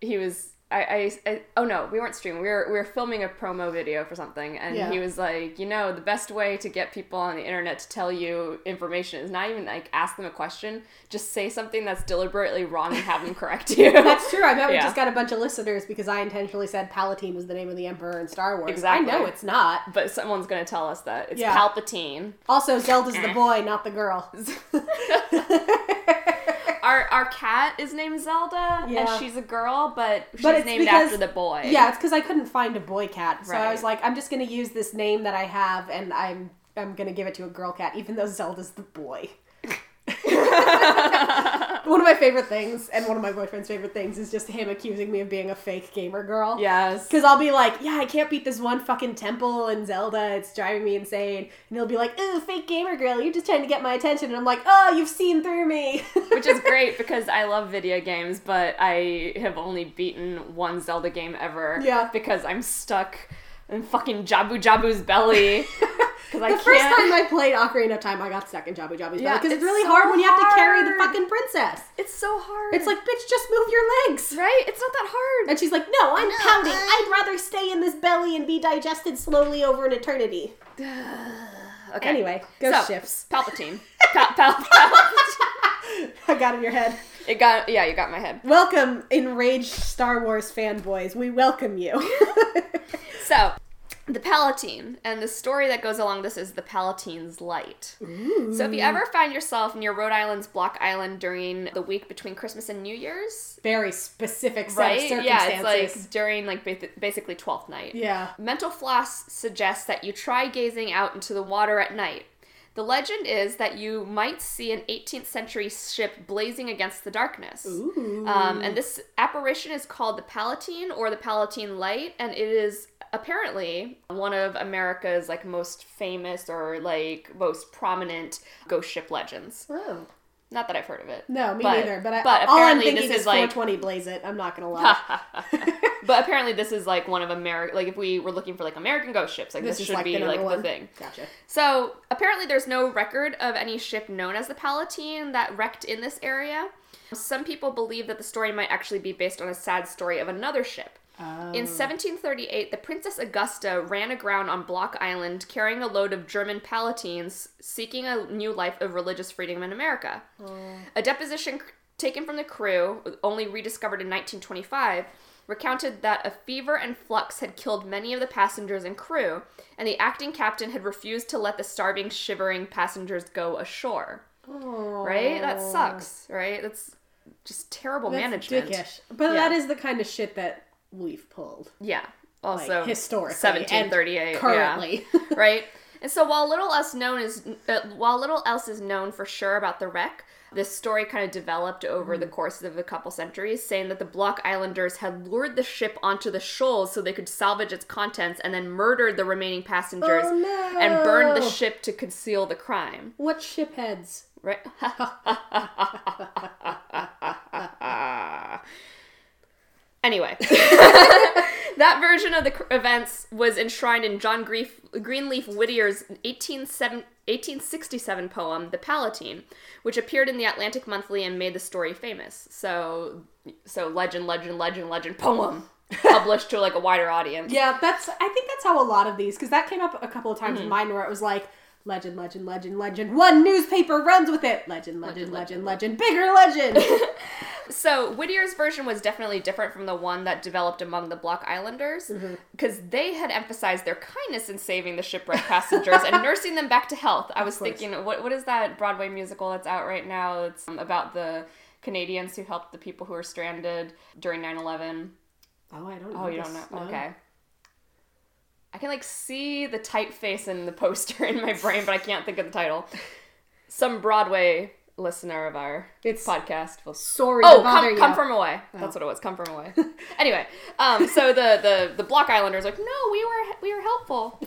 Speaker 2: He was. I, I, I oh no we weren't streaming we were we were filming a promo video for something and
Speaker 1: Yeah.
Speaker 2: he was like you know the best way to get people on the internet to tell you information is not even like ask them a question just say something that's deliberately wrong and have them correct you
Speaker 1: That's true. I bet we just got a bunch of listeners because I intentionally said Palatine was the name of the Emperor in Star Wars.
Speaker 2: Exactly.
Speaker 1: I know it's not.
Speaker 2: but someone's gonna tell us that it's
Speaker 1: Yeah.
Speaker 2: Palpatine
Speaker 1: Also, Zelda's the boy, not the girl.
Speaker 2: our our cat is named Zelda
Speaker 1: Yeah.
Speaker 2: and she's a girl but she's
Speaker 1: But
Speaker 2: named
Speaker 1: because-
Speaker 2: after the boy
Speaker 1: Yeah, it's because I couldn't find a boy cat, so I was like, I'm just gonna use this name that I have, and I'm I'm gonna give it to a girl cat, even though Zelda's the boy. one of my favorite things, and one of my boyfriend's favorite things, is just him accusing me of being a fake gamer girl.
Speaker 2: yes
Speaker 1: Because I'll be like, yeah, I can't beat this one fucking temple in Zelda. It's driving me insane. And he'll be like, ooh, fake gamer girl, you're just trying to get my attention. And I'm like, oh, you've seen through me.
Speaker 2: which is great because I love video games, but I have only beaten one Zelda game ever.
Speaker 1: Yeah.
Speaker 2: Because I'm stuck in fucking Jabu Jabu's belly. because
Speaker 1: The
Speaker 2: I
Speaker 1: first
Speaker 2: can't.
Speaker 1: time I played Ocarina of Time, I got stuck in Jabu Jabu's
Speaker 2: Yeah,
Speaker 1: because it's,
Speaker 2: it's
Speaker 1: really
Speaker 2: so
Speaker 1: hard when you have to carry the fucking princess.
Speaker 2: it's so hard.
Speaker 1: It's like, bitch, just move your legs.
Speaker 2: right. It's not that hard.
Speaker 1: And she's like, no, I'm
Speaker 3: No,
Speaker 1: pouting.
Speaker 3: I-
Speaker 1: I'd rather stay in this belly and be digested slowly over an eternity.
Speaker 2: Okay.
Speaker 1: Anyway, ghost
Speaker 2: So,
Speaker 1: ships.
Speaker 2: Palpatine. Pal- pal- Palpatine.
Speaker 1: I got in your head.
Speaker 2: It got yeah, you got my head.
Speaker 1: Welcome, enraged Star Wars fanboys. We welcome you.
Speaker 2: So, the Palatine, and the story that goes along this is the Palatine's Light. So, if you ever find yourself near Rhode Island's Block Island during the week between Christmas and New Year's,
Speaker 1: Very specific set
Speaker 2: right?
Speaker 1: of
Speaker 2: Yeah,
Speaker 1: circumstances.
Speaker 2: it's like during like basically Twelfth Night.
Speaker 1: yeah.
Speaker 2: Mental floss suggests that you try gazing out into the water at night. The legend is that you might see an 18th century ship blazing against the darkness.
Speaker 1: Ooh.
Speaker 2: Um, and this apparition is called the Palatine or the Palatine Light, and it is apparently one of America's like most famous or like most prominent ghost ship legends.
Speaker 1: Oh.
Speaker 2: Not that I've heard of it.
Speaker 1: No, me
Speaker 2: But-
Speaker 1: neither. But, I,
Speaker 2: but
Speaker 1: all I'm
Speaker 2: apparently
Speaker 1: thinking
Speaker 2: this
Speaker 1: is
Speaker 2: is like
Speaker 1: 420 blaze it. I'm not gonna lie.
Speaker 2: but apparently this is like one of America like if we were looking for like American ghost ships, like this,
Speaker 1: this
Speaker 2: should
Speaker 1: like
Speaker 2: be
Speaker 1: the
Speaker 2: like
Speaker 1: one
Speaker 2: the thing.
Speaker 1: Gotcha.
Speaker 2: So apparently, there's no record of any ship known as the Palatine that wrecked in this area. Some people believe that the story might actually be based on a sad story of another ship.
Speaker 1: Oh.
Speaker 2: In 1738, the Princess Augusta ran aground on Block Island carrying a load of German Palatines seeking a new life of religious freedom in America. Oh. A deposition c- taken from the crew, only rediscovered in 1925, recounted that a fever and flux had killed many of the passengers and crew, and the acting captain had refused to let the starving, shivering passengers go ashore. Right? That oh. sucks, right? That's just terrible
Speaker 1: That's
Speaker 2: management.
Speaker 1: dickish. But
Speaker 2: Yeah.
Speaker 1: that is the kind of shit that we've pulled.
Speaker 2: Yeah.
Speaker 1: Like,
Speaker 2: Also,
Speaker 1: historically. and
Speaker 2: 1738. yeah.
Speaker 1: Currently.
Speaker 2: right? And so while little else known is uh, while little else is known for sure about the wreck, this story kind of developed over the course of a couple centuries, saying that the Block Islanders had lured the ship onto the shoals so they could salvage its contents, and then murdered the remaining passengers
Speaker 1: Oh, no.
Speaker 2: and burned the ship to conceal the crime.
Speaker 1: what ship heads?
Speaker 2: Right? anyway, that version of the cr- events was enshrined in John Grief- Greenleaf Whittier's 187 1867 poem, The Palatine, which appeared in the Atlantic Monthly and made the story famous. So, so legend, legend, legend, legend, poem, published to like a wider audience.
Speaker 1: Yeah, that's. I think that's how a lot of these, because that came up a couple of times
Speaker 2: Mm-hmm.
Speaker 1: in mine where it was like legend, legend, legend, legend. One newspaper runs with it. Legend, legend, legend, legend. Bigger legend.
Speaker 2: So Whittier's version was definitely different from the one that developed among the Block Islanders because they had emphasized their kindness in saving the shipwrecked passengers and nursing them back to health. I was thinking, what what is that Broadway musical that's out right now? It's um, about the Canadians who helped the people who were stranded during 9/11.
Speaker 1: oh, I don't know.
Speaker 2: Oh, you don't
Speaker 1: this.
Speaker 2: know?
Speaker 1: No.
Speaker 2: Okay. I can like see the typeface in the poster in my brain, but I can't think of the title. Some Broadway listener of our
Speaker 1: It's-
Speaker 2: podcast will
Speaker 1: Sorry
Speaker 2: Oh, come, come from away. That's what it was. Come from away. anyway, um, so the, the the Block Islanders like, no, we were we were helpful.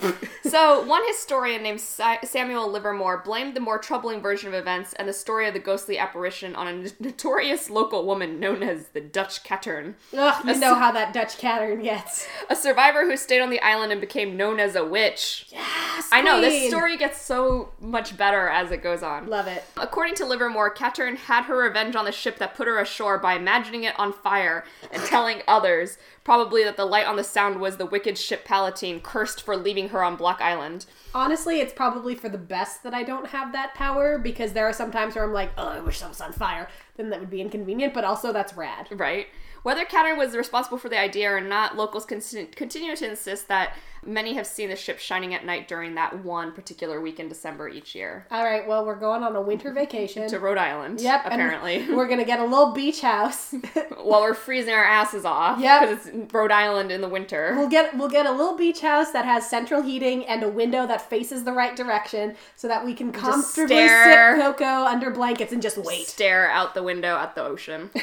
Speaker 2: so one historian named Samuel Livermore blamed the more troubling version of events and the story of the ghostly apparition on a notorious local woman known as the Dutch Cattern,
Speaker 1: Ugh, you know how that Dutch Cattern gets.
Speaker 2: a survivor who stayed on the island and became known as a witch.
Speaker 1: Yes,
Speaker 2: I know this story gets so much better as it goes on.
Speaker 1: Love it.
Speaker 2: According to Livermore, Cattern had her revenge on the ship that put her ashore by imagining it on fire and telling others, probably that the light on the sound was the wicked ship Palatine cursed for leaving her on Block Island.
Speaker 1: Honestly, it's probably for the best that I don't have that power because there are some times where I'm like, oh, I wish I was on fire. Then that would be inconvenient, but also that's rad.
Speaker 2: Right? Whether Cattern was responsible for the idea or not, locals con- continue to insist that many have seen the ship shining at night during that one particular week in December each year.
Speaker 1: All right, well, we're going on a winter vacation.
Speaker 2: To Rhode Island,
Speaker 1: Yep,
Speaker 2: apparently.
Speaker 1: we're gonna get a little beach house.
Speaker 2: While we're freezing our asses off.
Speaker 1: Yep.
Speaker 2: Because it's Rhode Island in the winter.
Speaker 1: We'll get we'll get a little beach house that has central heating and a window that faces the right direction, so that we can comfortably
Speaker 2: stare.
Speaker 1: sit Coco under blankets and just wait.
Speaker 2: Stare out the window at the ocean.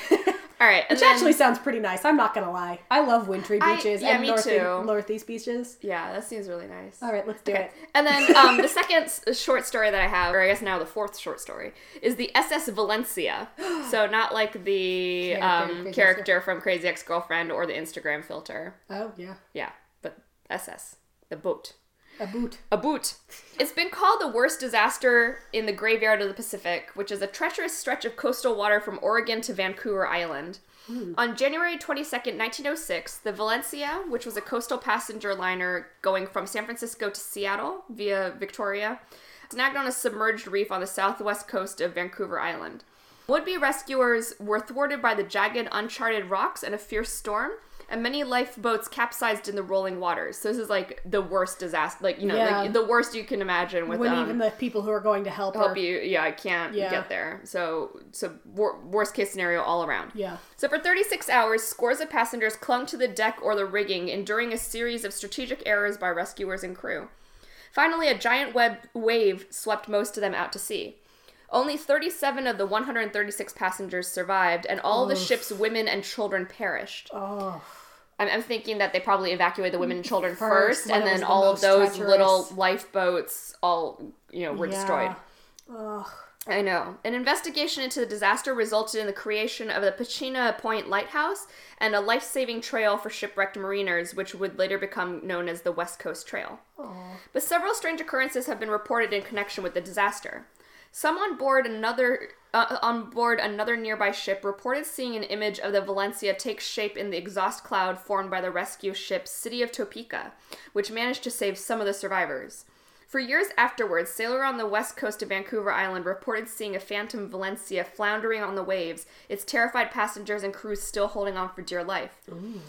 Speaker 2: All right,
Speaker 1: Which
Speaker 2: then,
Speaker 1: actually sounds pretty nice. I'm not gonna lie. I love wintry
Speaker 2: I-
Speaker 1: beaches
Speaker 2: yeah,
Speaker 1: and
Speaker 2: me
Speaker 1: north
Speaker 2: too.
Speaker 1: northeast beaches.
Speaker 2: Yeah, that seems really nice.
Speaker 1: All right, let's do it.
Speaker 2: And then um, the second short story that I have, or I guess now the fourth short story, is the SS Valencia. so not like the
Speaker 1: Character,
Speaker 2: um, character from Crazy Ex Girlfriend or the Instagram filter.
Speaker 1: Oh yeah.
Speaker 2: Yeah, but SS, the boat.
Speaker 1: A boot.
Speaker 2: A boot. It's been called the worst disaster in the graveyard of the Pacific, which is a treacherous stretch of coastal water from Oregon to Vancouver Island. Hmm. On January 22nd, 1906, the Valencia, which was a coastal passenger liner going from San Francisco to Seattle via Victoria, snagged on a submerged reef on the southwest coast of Vancouver Island. Would be rescuers were thwarted by the jagged, uncharted rocks and a fierce storm, and many lifeboats capsized in the rolling waters. So this is like the worst disaster, like you know,
Speaker 1: Yeah.
Speaker 2: like the worst you can imagine with
Speaker 1: when
Speaker 2: um,
Speaker 1: even the people who are going to help,
Speaker 2: help
Speaker 1: her.
Speaker 2: you. Yeah, I can't
Speaker 1: Yeah.
Speaker 2: get there. So so wor- worst case scenario all around.
Speaker 1: Yeah.
Speaker 2: So for 36 hours, scores of passengers clung to the deck or the rigging, enduring a series of strategic errors by rescuers and crew. Finally, a giant web wave swept most of them out to sea. Only 37 of the 136 passengers survived, and all the ship's women and children perished.
Speaker 1: Oh.
Speaker 2: I'm, I'm thinking that they probably evacuated the women and children
Speaker 1: First,
Speaker 2: first, and then
Speaker 1: the
Speaker 2: all of those
Speaker 1: treacherous.
Speaker 2: little lifeboats all you know were destroyed.
Speaker 1: Ugh.
Speaker 2: I know. An investigation into the disaster resulted in the creation of the Pachena Point Lighthouse and a life saving trail for shipwrecked mariners, which would later become known as the West Coast Trail. But several strange occurrences have been reported in connection with the disaster. Some on board another uh, on board another nearby ship reported seeing an image of the Valencia take shape in the exhaust cloud formed by the rescue ship City of Topeka, which managed to save some of the survivors. For years afterwards, sailor on the west coast of Vancouver Island reported seeing a phantom Valencia floundering on the waves, its terrified passengers and crew still holding on for dear life.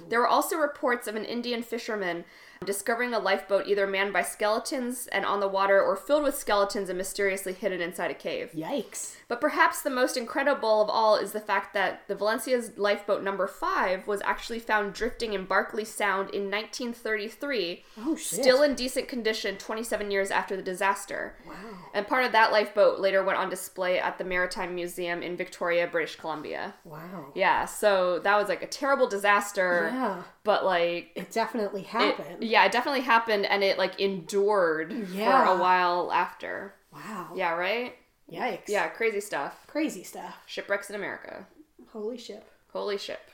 Speaker 2: There were also reports of an Indian fisherman discovering a lifeboat either manned by skeletons and on the water or filled with skeletons and mysteriously hidden inside a cave.
Speaker 1: Yikes.
Speaker 2: But perhaps the most incredible of all is the fact that the Valencia's lifeboat number five was actually found drifting in Barkley Sound in 1933,
Speaker 1: Oh, shit.
Speaker 2: still in decent condition 27 years after the disaster.
Speaker 1: Wow.
Speaker 2: And part of that lifeboat later went on display at the Maritime Museum in Victoria, British Columbia.
Speaker 1: Wow.
Speaker 2: Yeah, so that was like a terrible disaster,
Speaker 1: Yeah.
Speaker 2: But like
Speaker 1: It definitely
Speaker 2: it-
Speaker 1: happened.
Speaker 2: yeah, it definitely happened and it like endured
Speaker 1: Yeah.
Speaker 2: for a while after.
Speaker 1: Wow.
Speaker 2: Yeah, right?
Speaker 1: Yikes.
Speaker 2: Yeah, crazy stuff.
Speaker 1: Crazy stuff.
Speaker 2: Shipwrecks in America.
Speaker 1: Holy ship.
Speaker 2: Holy ship.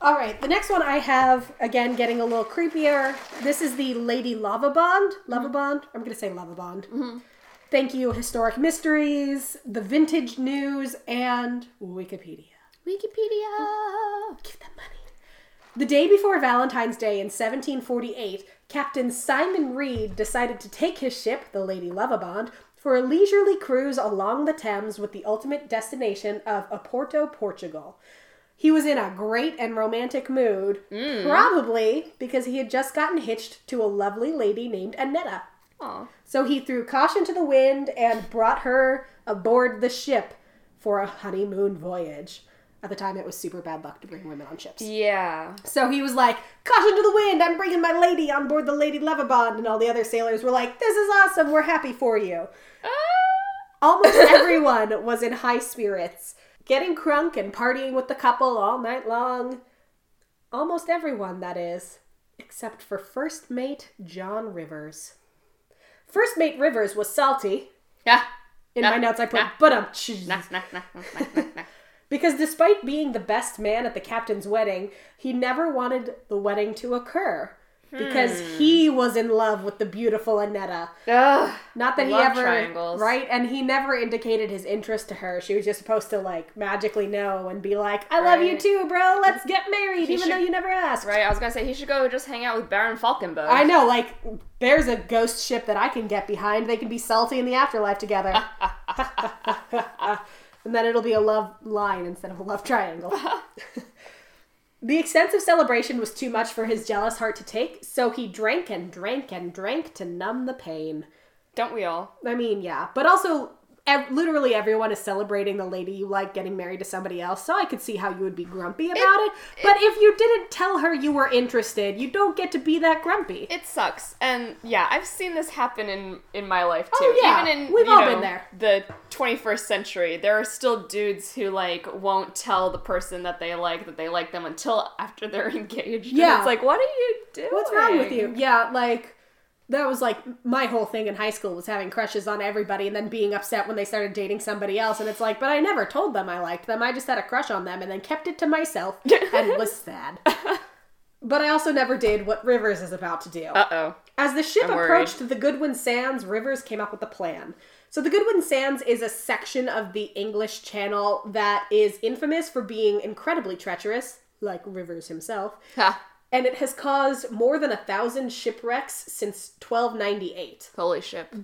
Speaker 1: All right, the next one I have, again, getting a little creepier. This is the Lady Lava Bond. Lava mm-hmm. Bond? I'm going to say Lava Bond. Mm-hmm. Thank you, Historic Mysteries, The Vintage News, and Wikipedia.
Speaker 2: Wikipedia.
Speaker 1: Give them money. The day before Valentine's Day in 1748, Captain Simon Reed decided to take his ship, the Lady Lovibond, for a leisurely cruise along the Thames with the ultimate destination of Oporto, Portugal. He was in a great and romantic mood, mm. probably because he had just gotten hitched to a lovely lady named Annetta.
Speaker 2: Aw.
Speaker 1: So he threw caution to the wind and brought her aboard the ship for a honeymoon voyage. At the time, it was super bad luck to bring women on ships.
Speaker 2: Yeah.
Speaker 1: So he was like, caution to the wind, I'm bringing my lady on board the Lady Lovibond. And all the other sailors were like, this is awesome, we're happy for you. Almost everyone was in high spirits, getting crunk and partying with the couple all night long. Almost everyone, that is, except for first mate John Rivers. First mate Rivers was salty.
Speaker 2: Yeah.
Speaker 1: In
Speaker 2: Nah,
Speaker 1: my notes, I put,
Speaker 2: nah.
Speaker 1: but um,
Speaker 2: nah, nah, nah, nah, nah, nah.
Speaker 1: Because despite being the best man at the captain's wedding, he never wanted the wedding to occur because
Speaker 2: Hmm.
Speaker 1: he was in love with the beautiful Annetta.
Speaker 2: Ugh.
Speaker 1: Not that he ever
Speaker 2: triangles.
Speaker 1: right, and he never indicated his interest to her. She was just supposed to like magically know and be like, "I love you too, bro. Let's get married," even
Speaker 2: should-
Speaker 1: though you never asked.
Speaker 2: Right, I was gonna say he should go just hang out with Baron Falkenberg.
Speaker 1: I know, like, there's a ghost ship that I can get behind. They can be salty in the afterlife together. and then it'll be a love line instead of a love triangle. the extensive celebration was too much for his jealous heart to take, so he drank and drank and drank to numb the pain.
Speaker 2: Don't we all?
Speaker 1: I mean, yeah. But also, ev- literally everyone is celebrating the lady you like getting married to somebody else, so I could see how you would be grumpy about it. But if you didn't tell her you were interested, you don't get to be that grumpy.
Speaker 2: It sucks, and yeah, I've seen this happen in in my life oh, too.
Speaker 1: Oh, yeah.
Speaker 2: Even in
Speaker 1: We've all
Speaker 2: know,
Speaker 1: been there.
Speaker 2: The 21st century, there are still dudes who like won't tell the person that they like that they like them until after they're engaged. And
Speaker 1: Yeah.
Speaker 2: it's like, what are you doing?
Speaker 1: What's wrong with you? Yeah, like that was like my whole thing in high school was having crushes on everybody and then being upset when they started dating somebody else and it's like, but I never told them I liked them. I just had a crush on them and then kept it to myself and was sad. But I also never did what Rivers is about to do.
Speaker 2: Uh oh.
Speaker 1: As the ship
Speaker 2: I'm worried.
Speaker 1: approached the Goodwin Sands, Rivers came up with a plan. So the Goodwin Sands is a section of the English Channel that is infamous for being incredibly treacherous, like Rivers himself. And it has caused more than a thousand shipwrecks since 1298.
Speaker 2: Holy ship.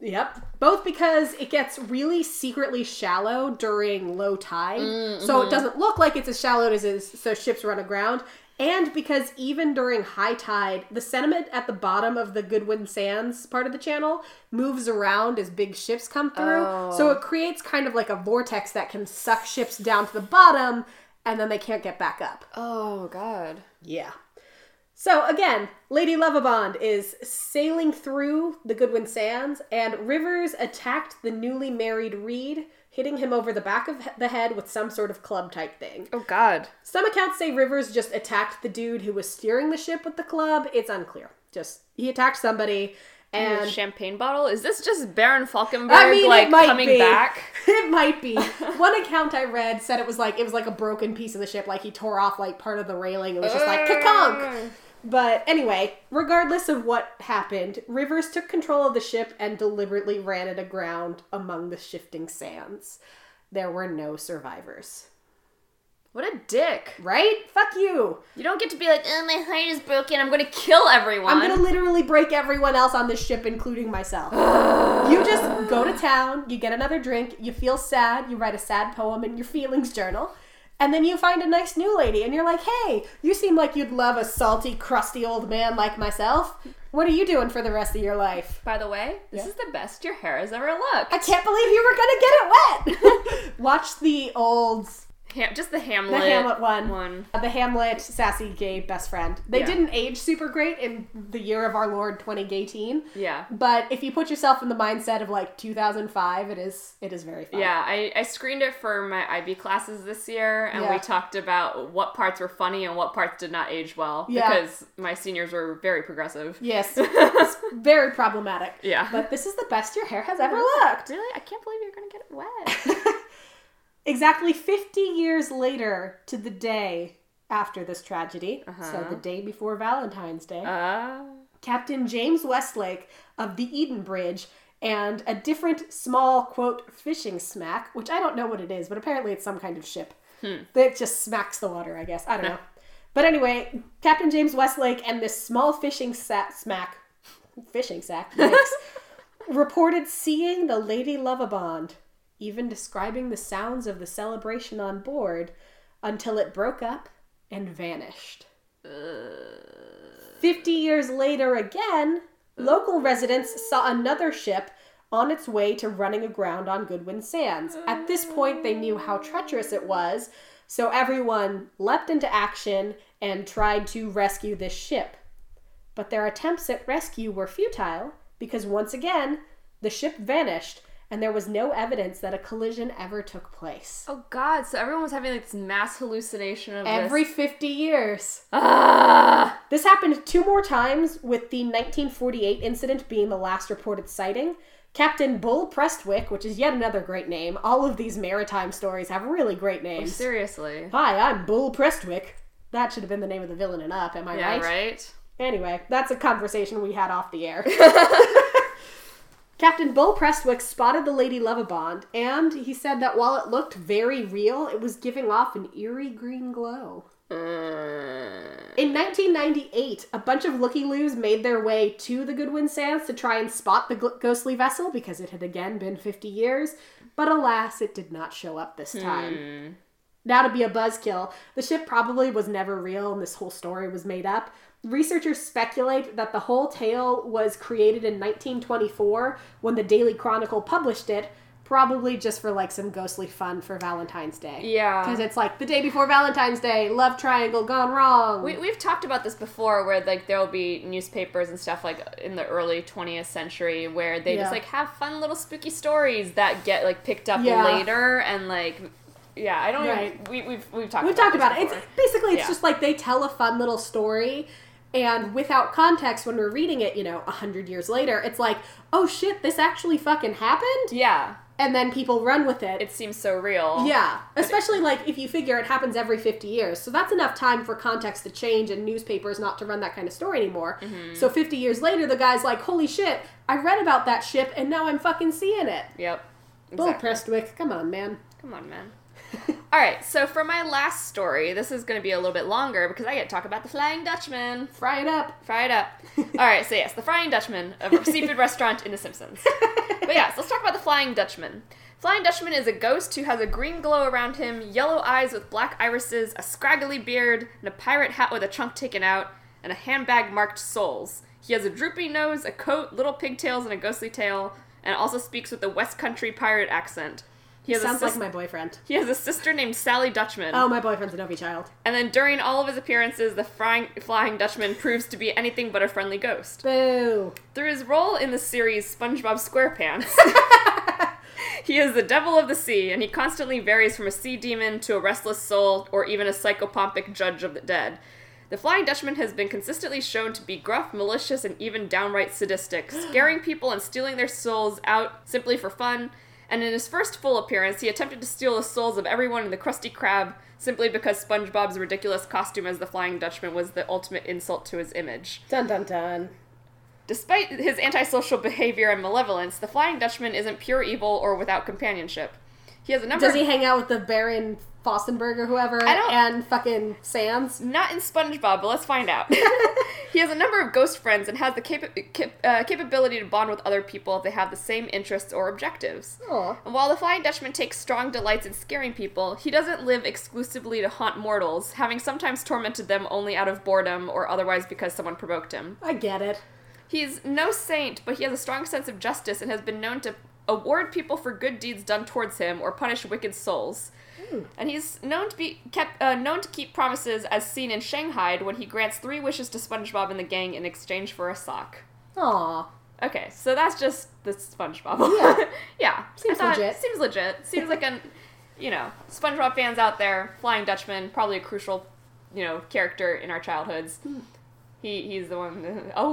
Speaker 1: Yep. Both because it gets really secretly shallow during low tide,
Speaker 2: Mm,
Speaker 1: so
Speaker 2: mm-hmm.
Speaker 1: it doesn't look like it's as shallow as is, so ships run aground. And because even during high tide, the sediment at the bottom of the Goodwin Sands part of the channel moves around as big ships come through.
Speaker 2: Oh.
Speaker 1: So it creates kind of like a vortex that can suck ships down to the bottom and then they can't get back up.
Speaker 2: Oh god.
Speaker 1: Yeah. So again, Lady Lovibond is sailing through the Goodwin Sands, and Rivers attacked the newly married Reed, hitting him over the back of the head with some sort of club type thing.
Speaker 2: Oh god.
Speaker 1: Some accounts say Rivers just attacked the dude who was steering the ship with the club. It's unclear. Just he attacked somebody,
Speaker 2: And champagne bottle? Is this just Baron Falkenberg
Speaker 1: I mean,
Speaker 2: like coming
Speaker 1: be.
Speaker 2: back?
Speaker 1: it might be. One account I read said it was like it was like a broken piece of the ship, like he tore off like part of the railing. It was just like kakonk. Uh. But anyway, regardless of what happened, Rivers took control of the ship and deliberately ran it aground among the shifting sands. There were no survivors.
Speaker 2: What a dick.
Speaker 1: Right? Fuck you.
Speaker 2: You don't get to be like, oh, my heart is broken. I'm gonna kill everyone.
Speaker 1: I'm gonna literally break everyone else on this ship, including myself. you just go to town, you get another drink, you feel sad, you write a sad poem in your feelings journal, and then you find a nice new lady, and you're like, hey, you seem like you'd love a salty, crusty old man like myself. What are you doing for the rest of your life?
Speaker 2: By the way, this
Speaker 1: Yeah.
Speaker 2: is the best your hair has ever looked.
Speaker 1: I can't believe you were gonna get it wet. Watch the old,
Speaker 2: Ham- just the Hamlet.
Speaker 1: the Hamlet one.
Speaker 2: One.
Speaker 1: Uh, the Hamlet sassy gay best friend. They
Speaker 2: Yeah.
Speaker 1: didn't age super great in the year of our Lord 2018.
Speaker 2: Yeah.
Speaker 1: But if you put yourself in the mindset of like 2005, it is it is very fun.
Speaker 2: Yeah, I, I screened it for my IB classes this year, and
Speaker 1: Yeah.
Speaker 2: we talked about what parts were funny and what parts did not age well.
Speaker 1: Yeah.
Speaker 2: Because my seniors were very progressive.
Speaker 1: Yes, it's very problematic.
Speaker 2: Yeah.
Speaker 1: But this is the best your hair has ever looked.
Speaker 2: Really? I can't believe you're gonna get it wet.
Speaker 1: Exactly 50 years later to the day after this tragedy, so
Speaker 2: Uh-huh.
Speaker 1: the day before Valentine's Day,
Speaker 2: uh,
Speaker 1: Captain James Westlake of the Eden Bridge and a different small, quote, fishing smack, which I don't know what it is, but apparently it's some kind of ship that just smacks the water, I guess. I don't know. But anyway, Captain James Westlake and this small fishing sa- smack, fishing sack, reported seeing the Lady Lovibond, even describing the sounds of the celebration on board until it broke up and vanished. 50 years later, again, local residents saw another ship on its way to running aground on Goodwin Sands. At this point, they knew how treacherous it was, so everyone leapt into action and tried to rescue this ship. But their attempts at rescue were futile because once again, the ship vanished and there was no evidence that a collision ever took place.
Speaker 2: oh god, so everyone was having like this mass hallucination of
Speaker 1: Every
Speaker 2: this.
Speaker 1: 50 years.
Speaker 2: Ah!
Speaker 1: This happened two more times, with the 1948 incident being the last reported sighting. Captain Bull Prestwick, which is yet another great name. All of these maritime stories have really great names.
Speaker 2: Seriously.
Speaker 1: Hi, I'm Bull Prestwick. That should have been the name of the villain in Up, am I
Speaker 2: Yeah,
Speaker 1: right?
Speaker 2: Yeah, right?
Speaker 1: Anyway, that's a conversation we had off the air. Captain Bull Prestwick spotted the Lady Lovibond, and he said that while it looked very real, it was giving off an eerie green glow.
Speaker 2: Mm.
Speaker 1: In 1998, a bunch of looky-loos made their way to the Goodwin Sands to try and spot the gl- ghostly vessel because it had again been 50 years, but alas, it did not show up this time.
Speaker 2: Hmm.
Speaker 1: Now to be a buzzkill, the ship probably was never real and this whole story was made up. Researchers speculate that the whole tale was created in 1924 when the Daily Chronicle published it, probably just for like some ghostly fun for Valentine's Day.
Speaker 2: Yeah.
Speaker 1: Because it's like the day before Valentine's Day, love triangle gone wrong.
Speaker 2: We, we've talked about this before where like there will be newspapers and stuff like in the early 20th century where they
Speaker 1: Yeah.
Speaker 2: just like have fun little spooky stories that get like picked up
Speaker 1: Yeah.
Speaker 2: later and like yeah i don't
Speaker 1: Right.
Speaker 2: even, we, we've we've talked
Speaker 1: We've
Speaker 2: about
Speaker 1: talked about it. It's basically it's
Speaker 2: Yeah.
Speaker 1: just like they tell a fun little story, and without context, when we're reading it, you know, a hundred years later, it's like, oh shit, this actually fucking happened.
Speaker 2: yeah
Speaker 1: and then people run with it.
Speaker 2: It seems so real.
Speaker 1: yeah, especially like if you figure it happens every 50 years. So that's enough time for context to change and newspapers not to run that kind of story anymore.
Speaker 2: Mm-hmm.
Speaker 1: So 50 years later, the guy's like, holy shit, I read about that ship and now I'm fucking seeing it.
Speaker 2: Yep.
Speaker 1: Bull Prestwick, come on, man.
Speaker 2: Come on, man. All right, so for my last story, this is going to be a little bit longer because I get to talk about the Flying Dutchman.
Speaker 1: Fry it up.
Speaker 2: Fry it up. All right, so yes, the Flying Dutchman, a seafood restaurant in The Simpsons. But yes, let's talk about the Flying Dutchman. Flying Dutchman is a ghost who has a green glow around him, yellow eyes with black irises, a scraggly beard, and a pirate hat with a chunk taken out, and a handbag marked souls. He has a droopy nose, a coat, little pigtails, and a ghostly tail, and also speaks with a West Country pirate accent. He has, a
Speaker 1: Sounds
Speaker 2: sis-
Speaker 1: like my boyfriend.
Speaker 2: he has a sister named Sally Dutchman.
Speaker 1: Oh, my boyfriend's an Ovi child.
Speaker 2: And then during all of his appearances, the flying, flying Dutchman proves to be anything but a friendly ghost.
Speaker 1: Boo.
Speaker 2: Through his role in the series SpongeBob SquarePants, he is the devil of the sea, and he constantly varies from a sea demon to a restless soul or even a psychopompic judge of the dead. The Flying Dutchman has been consistently shown to be gruff, malicious, and even downright sadistic, scaring people and stealing their souls out simply for fun. And in his first full appearance, he attempted to steal the souls of everyone in the Krusty Krab simply because SpongeBob's ridiculous costume as the Flying Dutchman was the ultimate insult to his image.
Speaker 1: Dun dun dun.
Speaker 2: Despite his antisocial behavior and malevolence, the Flying Dutchman isn't pure evil or without companionship. He has a number
Speaker 1: Does he hang out with the Baron Fostenberg or whoever
Speaker 2: I don't-
Speaker 1: and fucking Sans?
Speaker 2: not in SpongeBob, but let's find out. he has a number of ghost friends and has the capa- cap- uh, capability to bond with other people if they have the same interests or objectives.
Speaker 1: Aw.
Speaker 2: And while the Flying Dutchman takes strong delights in scaring people, he doesn't live exclusively to haunt mortals, having sometimes tormented them only out of boredom or otherwise because someone provoked him.
Speaker 1: I get it.
Speaker 2: He's no saint, but he has a strong sense of justice and has been known to award people for good deeds done towards him or punish wicked souls. And he's known to be kept uh, known to keep promises, as seen in Shanghai when he grants three wishes to SpongeBob and the gang in exchange for a sock.
Speaker 1: Aw.
Speaker 2: Okay, so that's just the SpongeBob.
Speaker 1: Yeah.
Speaker 2: yeah,
Speaker 1: Seems legit.
Speaker 2: Seems legit. Seems like an, you know, SpongeBob fans out there, Flying Dutchman, probably a crucial, you know, character in our childhoods. He he's the one. Oh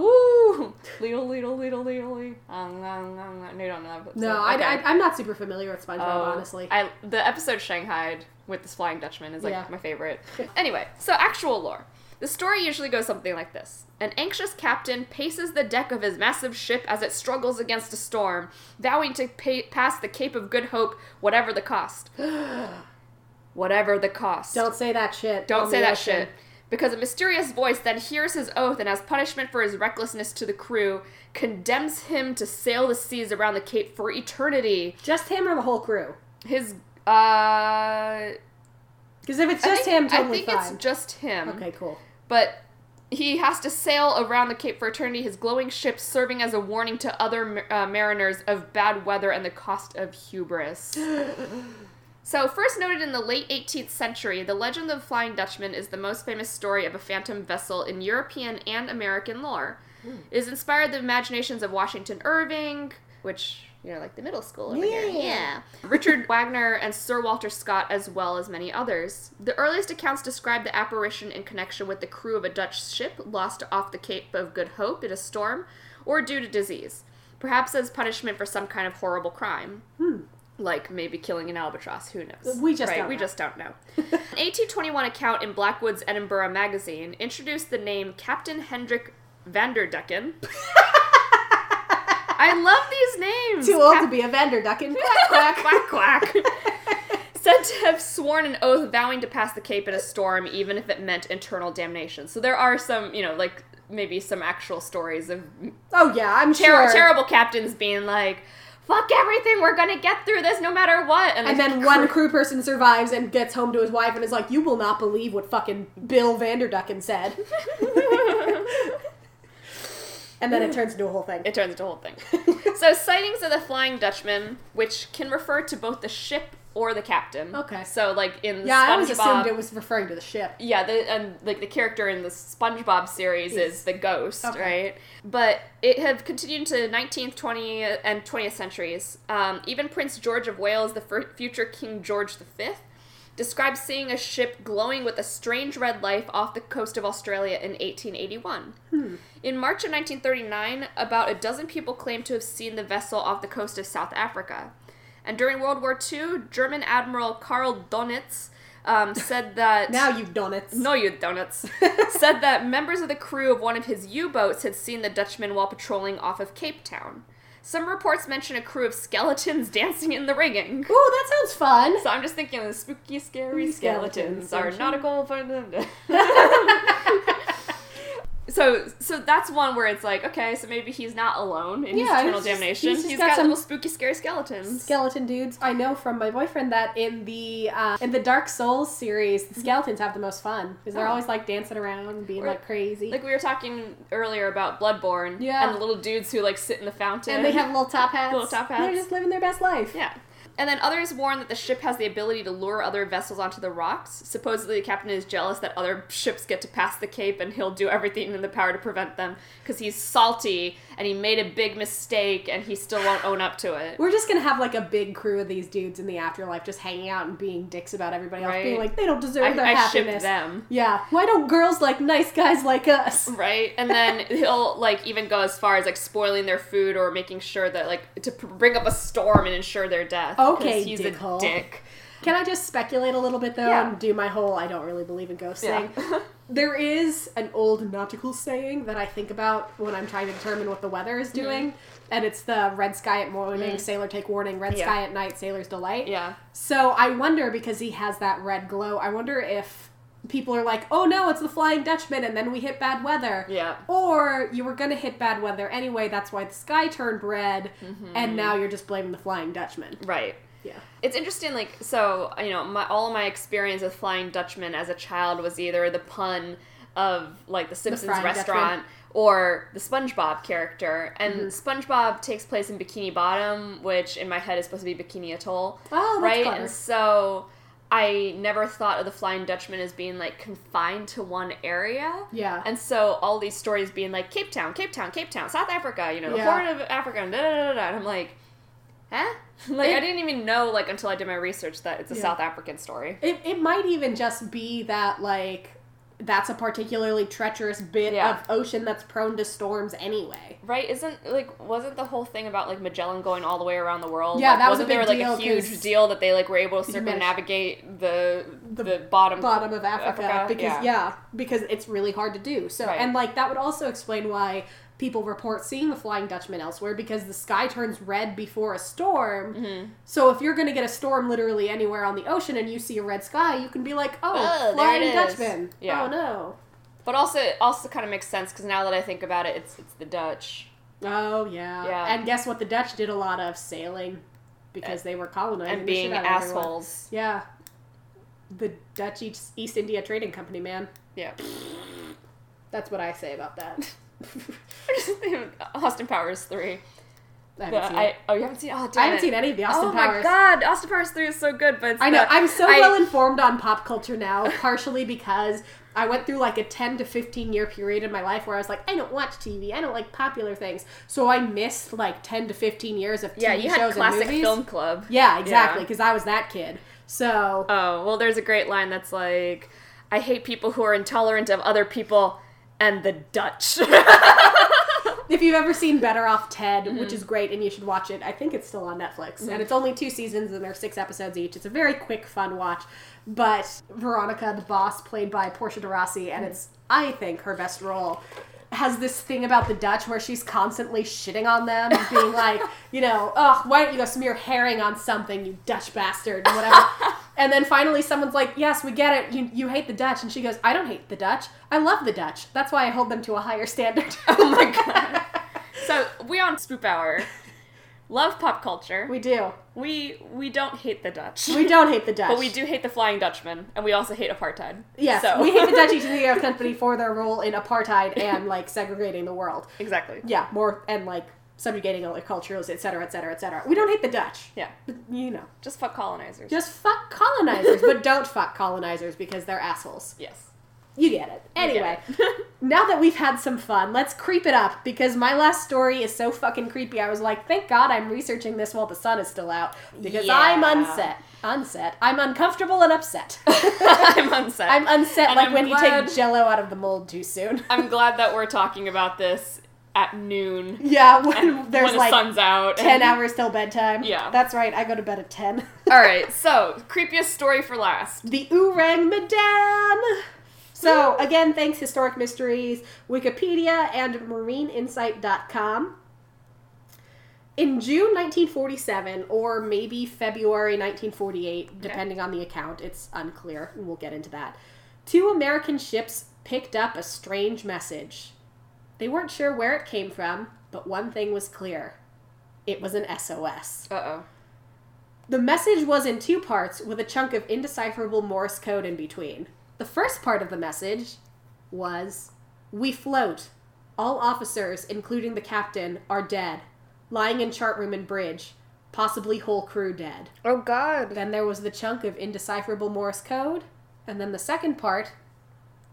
Speaker 2: woo! Little little little little. Um, um, um, um, no, you don't know. that
Speaker 1: No. I,
Speaker 2: Okay.
Speaker 1: I, I'm not super familiar with SpongeBob,
Speaker 2: Oh,
Speaker 1: honestly.
Speaker 2: I the episode Shanghai with this flying Dutchman is like
Speaker 1: Yeah.
Speaker 2: my favorite. anyway, so actual lore. The story usually goes something like this. An anxious captain paces the deck of his massive ship as it struggles against a storm, vowing to pay, pass the Cape of Good Hope, whatever the cost. whatever the cost.
Speaker 1: Don't say that shit.
Speaker 2: Don't say that
Speaker 1: ocean.
Speaker 2: shit. Because a mysterious voice then hears his oath and, as punishment for his recklessness to the crew, condemns him to sail the seas around the Cape for eternity.
Speaker 1: Just him or the whole crew?
Speaker 2: His, uh.
Speaker 1: Because if it's just
Speaker 2: think-
Speaker 1: him, totally
Speaker 2: I think
Speaker 1: fine.
Speaker 2: it's just him.
Speaker 1: okay, cool.
Speaker 2: But he has to sail around the Cape for eternity, his glowing ship serving as a warning to other uh, mariners of bad weather and the cost of hubris. So, first noted in the late 18th century, the legend of the Flying Dutchman is the most famous story of a phantom vessel in European and American lore. Hmm. It has inspired the imaginations of Washington Irving, which, you know, like the middle school over here.
Speaker 1: Yeah.
Speaker 2: Yeah. Richard Wagner and Sir Walter Scott, as well as many others. The earliest accounts describe the apparition in connection with the crew of a Dutch ship lost off the Cape of Good Hope in a storm or due to disease, perhaps as punishment for some kind of horrible crime. Hmm. Like maybe killing an albatross, who knows?
Speaker 1: We just
Speaker 2: right,
Speaker 1: don't
Speaker 2: we
Speaker 1: know.
Speaker 2: just don't know. An 1821 account in Blackwood's Edinburgh magazine introduced the name Captain Hendrik Vanderdecken. I love these names.
Speaker 1: Too old
Speaker 2: Cap-
Speaker 1: to be a vendor ducking. Quack, quack.
Speaker 2: quack quack. Said to have sworn an oath vowing to pass the Cape in a storm, even if it meant eternal damnation. So there are some, you know, like maybe some actual stories of
Speaker 1: oh, yeah, I'm
Speaker 2: ter-
Speaker 1: sure.
Speaker 2: terrible captains being like, "Fuck everything, we're gonna get through this no matter what."
Speaker 1: And
Speaker 2: the
Speaker 1: then
Speaker 2: crew-
Speaker 1: one crew person survives and gets home to his wife and is like, "You will not believe what fucking Bill Vanderducken said." and then it turns into a whole thing.
Speaker 2: It turns into a whole thing. so sightings of the Flying Dutchman, which can refer to both the ship or the captain.
Speaker 1: Okay.
Speaker 2: So like in the
Speaker 1: yeah, I always assumed it was referring to the ship.
Speaker 2: Yeah, the and like the character in the SpongeBob series is the ghost,
Speaker 1: Okay.
Speaker 2: right? But it had continued into 19th, 20th, and 20th centuries. Um, even Prince George of Wales, the fir- future King George V, described seeing a ship glowing with a strange red light off the coast of Australia in 1881. In March of 1939, about a dozen people claimed to have seen the vessel off the coast of South Africa. And during World War II, German Admiral Karl Donitz um, said that.
Speaker 1: Now you've done.
Speaker 2: No, you donuts. said that members of the crew of one of his U boats had seen the Dutchman while patrolling off of Cape Town. Some reports mention a crew of skeletons dancing in the rigging.
Speaker 1: Ooh, that sounds fun.
Speaker 2: So I'm just thinking the spooky, scary
Speaker 1: Skeletons,
Speaker 2: skeletons are
Speaker 1: you?
Speaker 2: nautical fun. So, so that's one where it's like, okay, so maybe he's not alone in his eternal damnation.
Speaker 1: he's
Speaker 2: he's got,
Speaker 1: got some-
Speaker 2: little spooky, scary skeletons.
Speaker 1: Skeleton dudes. I know from my boyfriend that in the uh, in the Dark Souls series, the skeletons have the most fun because they're
Speaker 2: Oh.
Speaker 1: always like dancing around, and being
Speaker 2: Or-
Speaker 1: like crazy,
Speaker 2: like we were talking earlier about Bloodborne,
Speaker 1: Yeah.
Speaker 2: and the little dudes who like sit in the fountain,
Speaker 1: and they have little top hats.
Speaker 2: Little top hats.
Speaker 1: They're just living their best life.
Speaker 2: Yeah. And then others warn that the ship has the ability to lure other vessels onto the rocks. Supposedly, the captain is jealous that other ships get to pass the cape, and he'll do everything in the power to prevent them because he's salty and he made a big mistake and he still won't own up to it.
Speaker 1: We're just gonna have like a big crew of these dudes in the afterlife, just hanging out and being dicks about everybody else,
Speaker 2: Right.
Speaker 1: being like they don't deserve
Speaker 2: I,
Speaker 1: their
Speaker 2: I ship
Speaker 1: happiness.
Speaker 2: them.
Speaker 1: Yeah, why don't girls like nice guys like us?
Speaker 2: Right, and then he'll like even go as far as like spoiling their food or making sure that like to bring up a storm and ensure their death.
Speaker 1: Okay,
Speaker 2: he's a dick.
Speaker 1: Can I just speculate a little bit though
Speaker 2: Yeah.
Speaker 1: and do my whole I don't really believe in ghosts
Speaker 2: Yeah.
Speaker 1: thing? There is an old nautical saying that I think about when I'm trying to determine what the weather is doing, and it's the red sky at morning, sailor take warning, red
Speaker 2: Mm. Yeah.
Speaker 1: sky at night, sailor's delight.
Speaker 2: Yeah.
Speaker 1: So I wonder because he has that red glow, I wonder if people are like, oh no, it's the Flying Dutchman, and then we hit bad weather.
Speaker 2: Yeah.
Speaker 1: Or you were gonna hit bad weather anyway, that's why the sky turned red,
Speaker 2: Mm-hmm.
Speaker 1: and now you're just blaming the Flying Dutchman.
Speaker 2: Right.
Speaker 1: Yeah.
Speaker 2: It's interesting, like, so, you know, my, all of my experience with Flying Dutchman as a child was either the pun of, like, the Simpsons
Speaker 1: Flying
Speaker 2: restaurant or the SpongeBob character. And
Speaker 1: Mm-hmm.
Speaker 2: SpongeBob takes place in Bikini Bottom, which in my head is supposed to be Bikini Atoll.
Speaker 1: Oh,
Speaker 2: right?
Speaker 1: clever.
Speaker 2: And so I never thought of the Flying Dutchman as being, like, confined to one area.
Speaker 1: Yeah.
Speaker 2: And so all these stories being like Cape Town, Cape Town, Cape Town, South Africa, you know, the
Speaker 1: Yeah.
Speaker 2: Horn of Africa, and da da da da. And I'm like, huh? like I didn't even know like until I did my research that it's a
Speaker 1: Yeah.
Speaker 2: South African story.
Speaker 1: It, it might even just be that like that's a particularly treacherous bit
Speaker 2: Yeah.
Speaker 1: of ocean that's prone to storms anyway.
Speaker 2: Right? Isn't like wasn't the whole thing about like Magellan going all the way around the world?
Speaker 1: Yeah,
Speaker 2: Like,
Speaker 1: that was a
Speaker 2: wasn't there
Speaker 1: big
Speaker 2: like
Speaker 1: deal
Speaker 2: a huge deal that they like were able to circumnavigate the, the
Speaker 1: The
Speaker 2: bottom
Speaker 1: Bottom of Africa,
Speaker 2: Africa,
Speaker 1: because
Speaker 2: yeah.
Speaker 1: yeah. because it's really hard to do. So
Speaker 2: Right.
Speaker 1: and like that would also explain why people report seeing the Flying Dutchman elsewhere because the sky turns red before a storm.
Speaker 2: Mm-hmm.
Speaker 1: So if you're going to get a storm literally anywhere on the ocean and you see a red sky, you can be like, "Oh,
Speaker 2: Oh,
Speaker 1: Flying. Dutchman."
Speaker 2: Yeah.
Speaker 1: Oh no.
Speaker 2: But also it also kind of makes sense because now that I think about it, it's it's the Dutch.
Speaker 1: Oh yeah.
Speaker 2: Yeah.
Speaker 1: And guess what? The Dutch did a lot of sailing because they were colonizing
Speaker 2: And
Speaker 1: the
Speaker 2: being
Speaker 1: shit out of
Speaker 2: assholes.
Speaker 1: Yeah. The Dutch East India Trading Company, man.
Speaker 2: Yeah.
Speaker 1: That's what I say about that.
Speaker 2: Austin Powers three.
Speaker 1: I haven't seen
Speaker 2: I, oh, you haven't seen? Oh, damn
Speaker 1: I haven't
Speaker 2: it.
Speaker 1: seen any of the Austin
Speaker 2: oh
Speaker 1: Powers.
Speaker 2: Oh my god, Austin Powers three is so good, but it's
Speaker 1: I know.
Speaker 2: the-
Speaker 1: I'm so
Speaker 2: I-
Speaker 1: well informed on pop culture now, partially because I went through like a 10 to 15 year period in my life where I was like, I don't watch TV. I don't like popular things. So I missed like 10 to 15 years of TV
Speaker 2: Yeah, you had classic film club.
Speaker 1: Yeah, exactly.
Speaker 2: Yeah.
Speaker 1: Because I was that kid. So
Speaker 2: Oh well, there's a great line that's like, "I hate people who are intolerant of other people." And the Dutch.
Speaker 1: if you've ever seen Better Off Ted,
Speaker 2: Mm-hmm.
Speaker 1: which is great and you should watch it, I think it's still on Netflix. And it's only two seasons and they're six episodes each. It's a very quick, fun watch. But Veronica, the boss, played by Portia de Rossi, and it's, I think, her best role. Has this thing about the Dutch where she's constantly shitting on them, and being like, you know, oh, why don't you go smear herring on something, you Dutch bastard, and whatever. and then finally someone's like, yes, we get it, you, you hate the Dutch. And she goes, I don't hate the Dutch. I love the Dutch. That's why I hold them to a higher standard.
Speaker 2: oh my god. So we on Spoop Hour love pop culture.
Speaker 1: We do.
Speaker 2: We we don't hate the Dutch.
Speaker 1: We don't hate the Dutch.
Speaker 2: but we do hate the Flying Dutchman, and we also hate apartheid.
Speaker 1: Yes,
Speaker 2: So.
Speaker 1: we hate the Dutch East India Company for their role in apartheid and like segregating the world.
Speaker 2: exactly.
Speaker 1: Yeah, more and like subjugating other cultures, etc., etc., et cetera, et cetera. We don't hate the Dutch.
Speaker 2: Yeah.
Speaker 1: But, you know,
Speaker 2: Just fuck colonizers.
Speaker 1: just fuck colonizers, but don't fuck colonizers because they're assholes.
Speaker 2: yes.
Speaker 1: You get it. Anyway,
Speaker 2: get it.
Speaker 1: now that we've had some fun, let's creep it up because my last story is so fucking creepy. I was like, thank God I'm researching this while the sun is still out because I'm
Speaker 2: Yeah.
Speaker 1: unset. Unset. I'm uncomfortable and upset.
Speaker 2: I'm unset.
Speaker 1: I'm unset
Speaker 2: And
Speaker 1: like
Speaker 2: I'm
Speaker 1: when you take jello out of the mold too soon.
Speaker 2: I'm glad that we're talking about this at noon.
Speaker 1: Yeah, when there's
Speaker 2: when the
Speaker 1: like
Speaker 2: sun's out.
Speaker 1: 10
Speaker 2: and-
Speaker 1: hours till bedtime.
Speaker 2: Yeah.
Speaker 1: That's right, I go to bed at 10.
Speaker 2: All right, so creepiest story for last.
Speaker 1: the Ourang Medan! So, again, thanks Historic Mysteries, Wikipedia, and MarineInsight.com. In June 1947, or maybe February 1948, depending on the account, it's unclear, and we'll get into that, two American ships picked up a strange message. They weren't sure where it came from, but one thing was clear it was an SOS.
Speaker 2: Uh oh.
Speaker 1: The message was in two parts with a chunk of indecipherable Morse code in between. The first part of the message was We float. All officers, including the captain, are dead. Lying in chart room and bridge. Possibly whole crew dead.
Speaker 2: Oh God.
Speaker 1: Then there was the chunk of indecipherable Morse code. And then the second part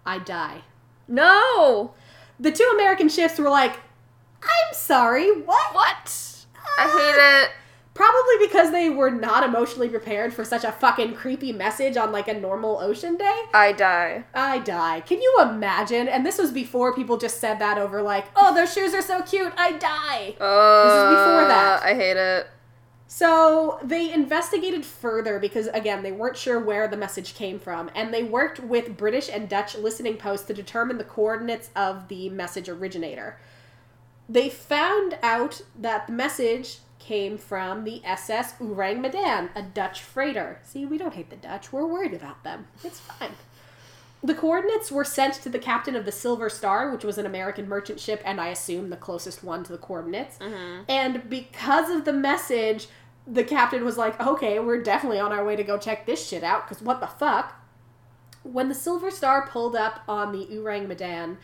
Speaker 1: I die.
Speaker 2: No.
Speaker 1: The two American ships were like, I'm sorry, what?
Speaker 2: What? I ah. hate it.
Speaker 1: Probably because they were not emotionally prepared for such a fucking creepy message on like a normal ocean day.
Speaker 2: I die.
Speaker 1: I die. Can you imagine? And this was before people just said that over like, oh, those shoes are so cute, I die.
Speaker 2: Uh,
Speaker 1: This is before that.
Speaker 2: I hate it.
Speaker 1: So they investigated further because, again, they weren't sure where the message came from, and they worked with British and Dutch listening posts to determine the coordinates of the message originator. They found out that the message came from the SS Ourang Medan, a Dutch freighter. See, we don't hate the Dutch, we're worried about them. It's fine. The coordinates were sent to the captain of the Silver Star, which was an American merchant ship, and I assume the closest one to the coordinates. And because of the message, the captain was like, okay, we're definitely on our way to go check this shit out, because what the fuck? When the Silver Star pulled up on the Ourang Medan,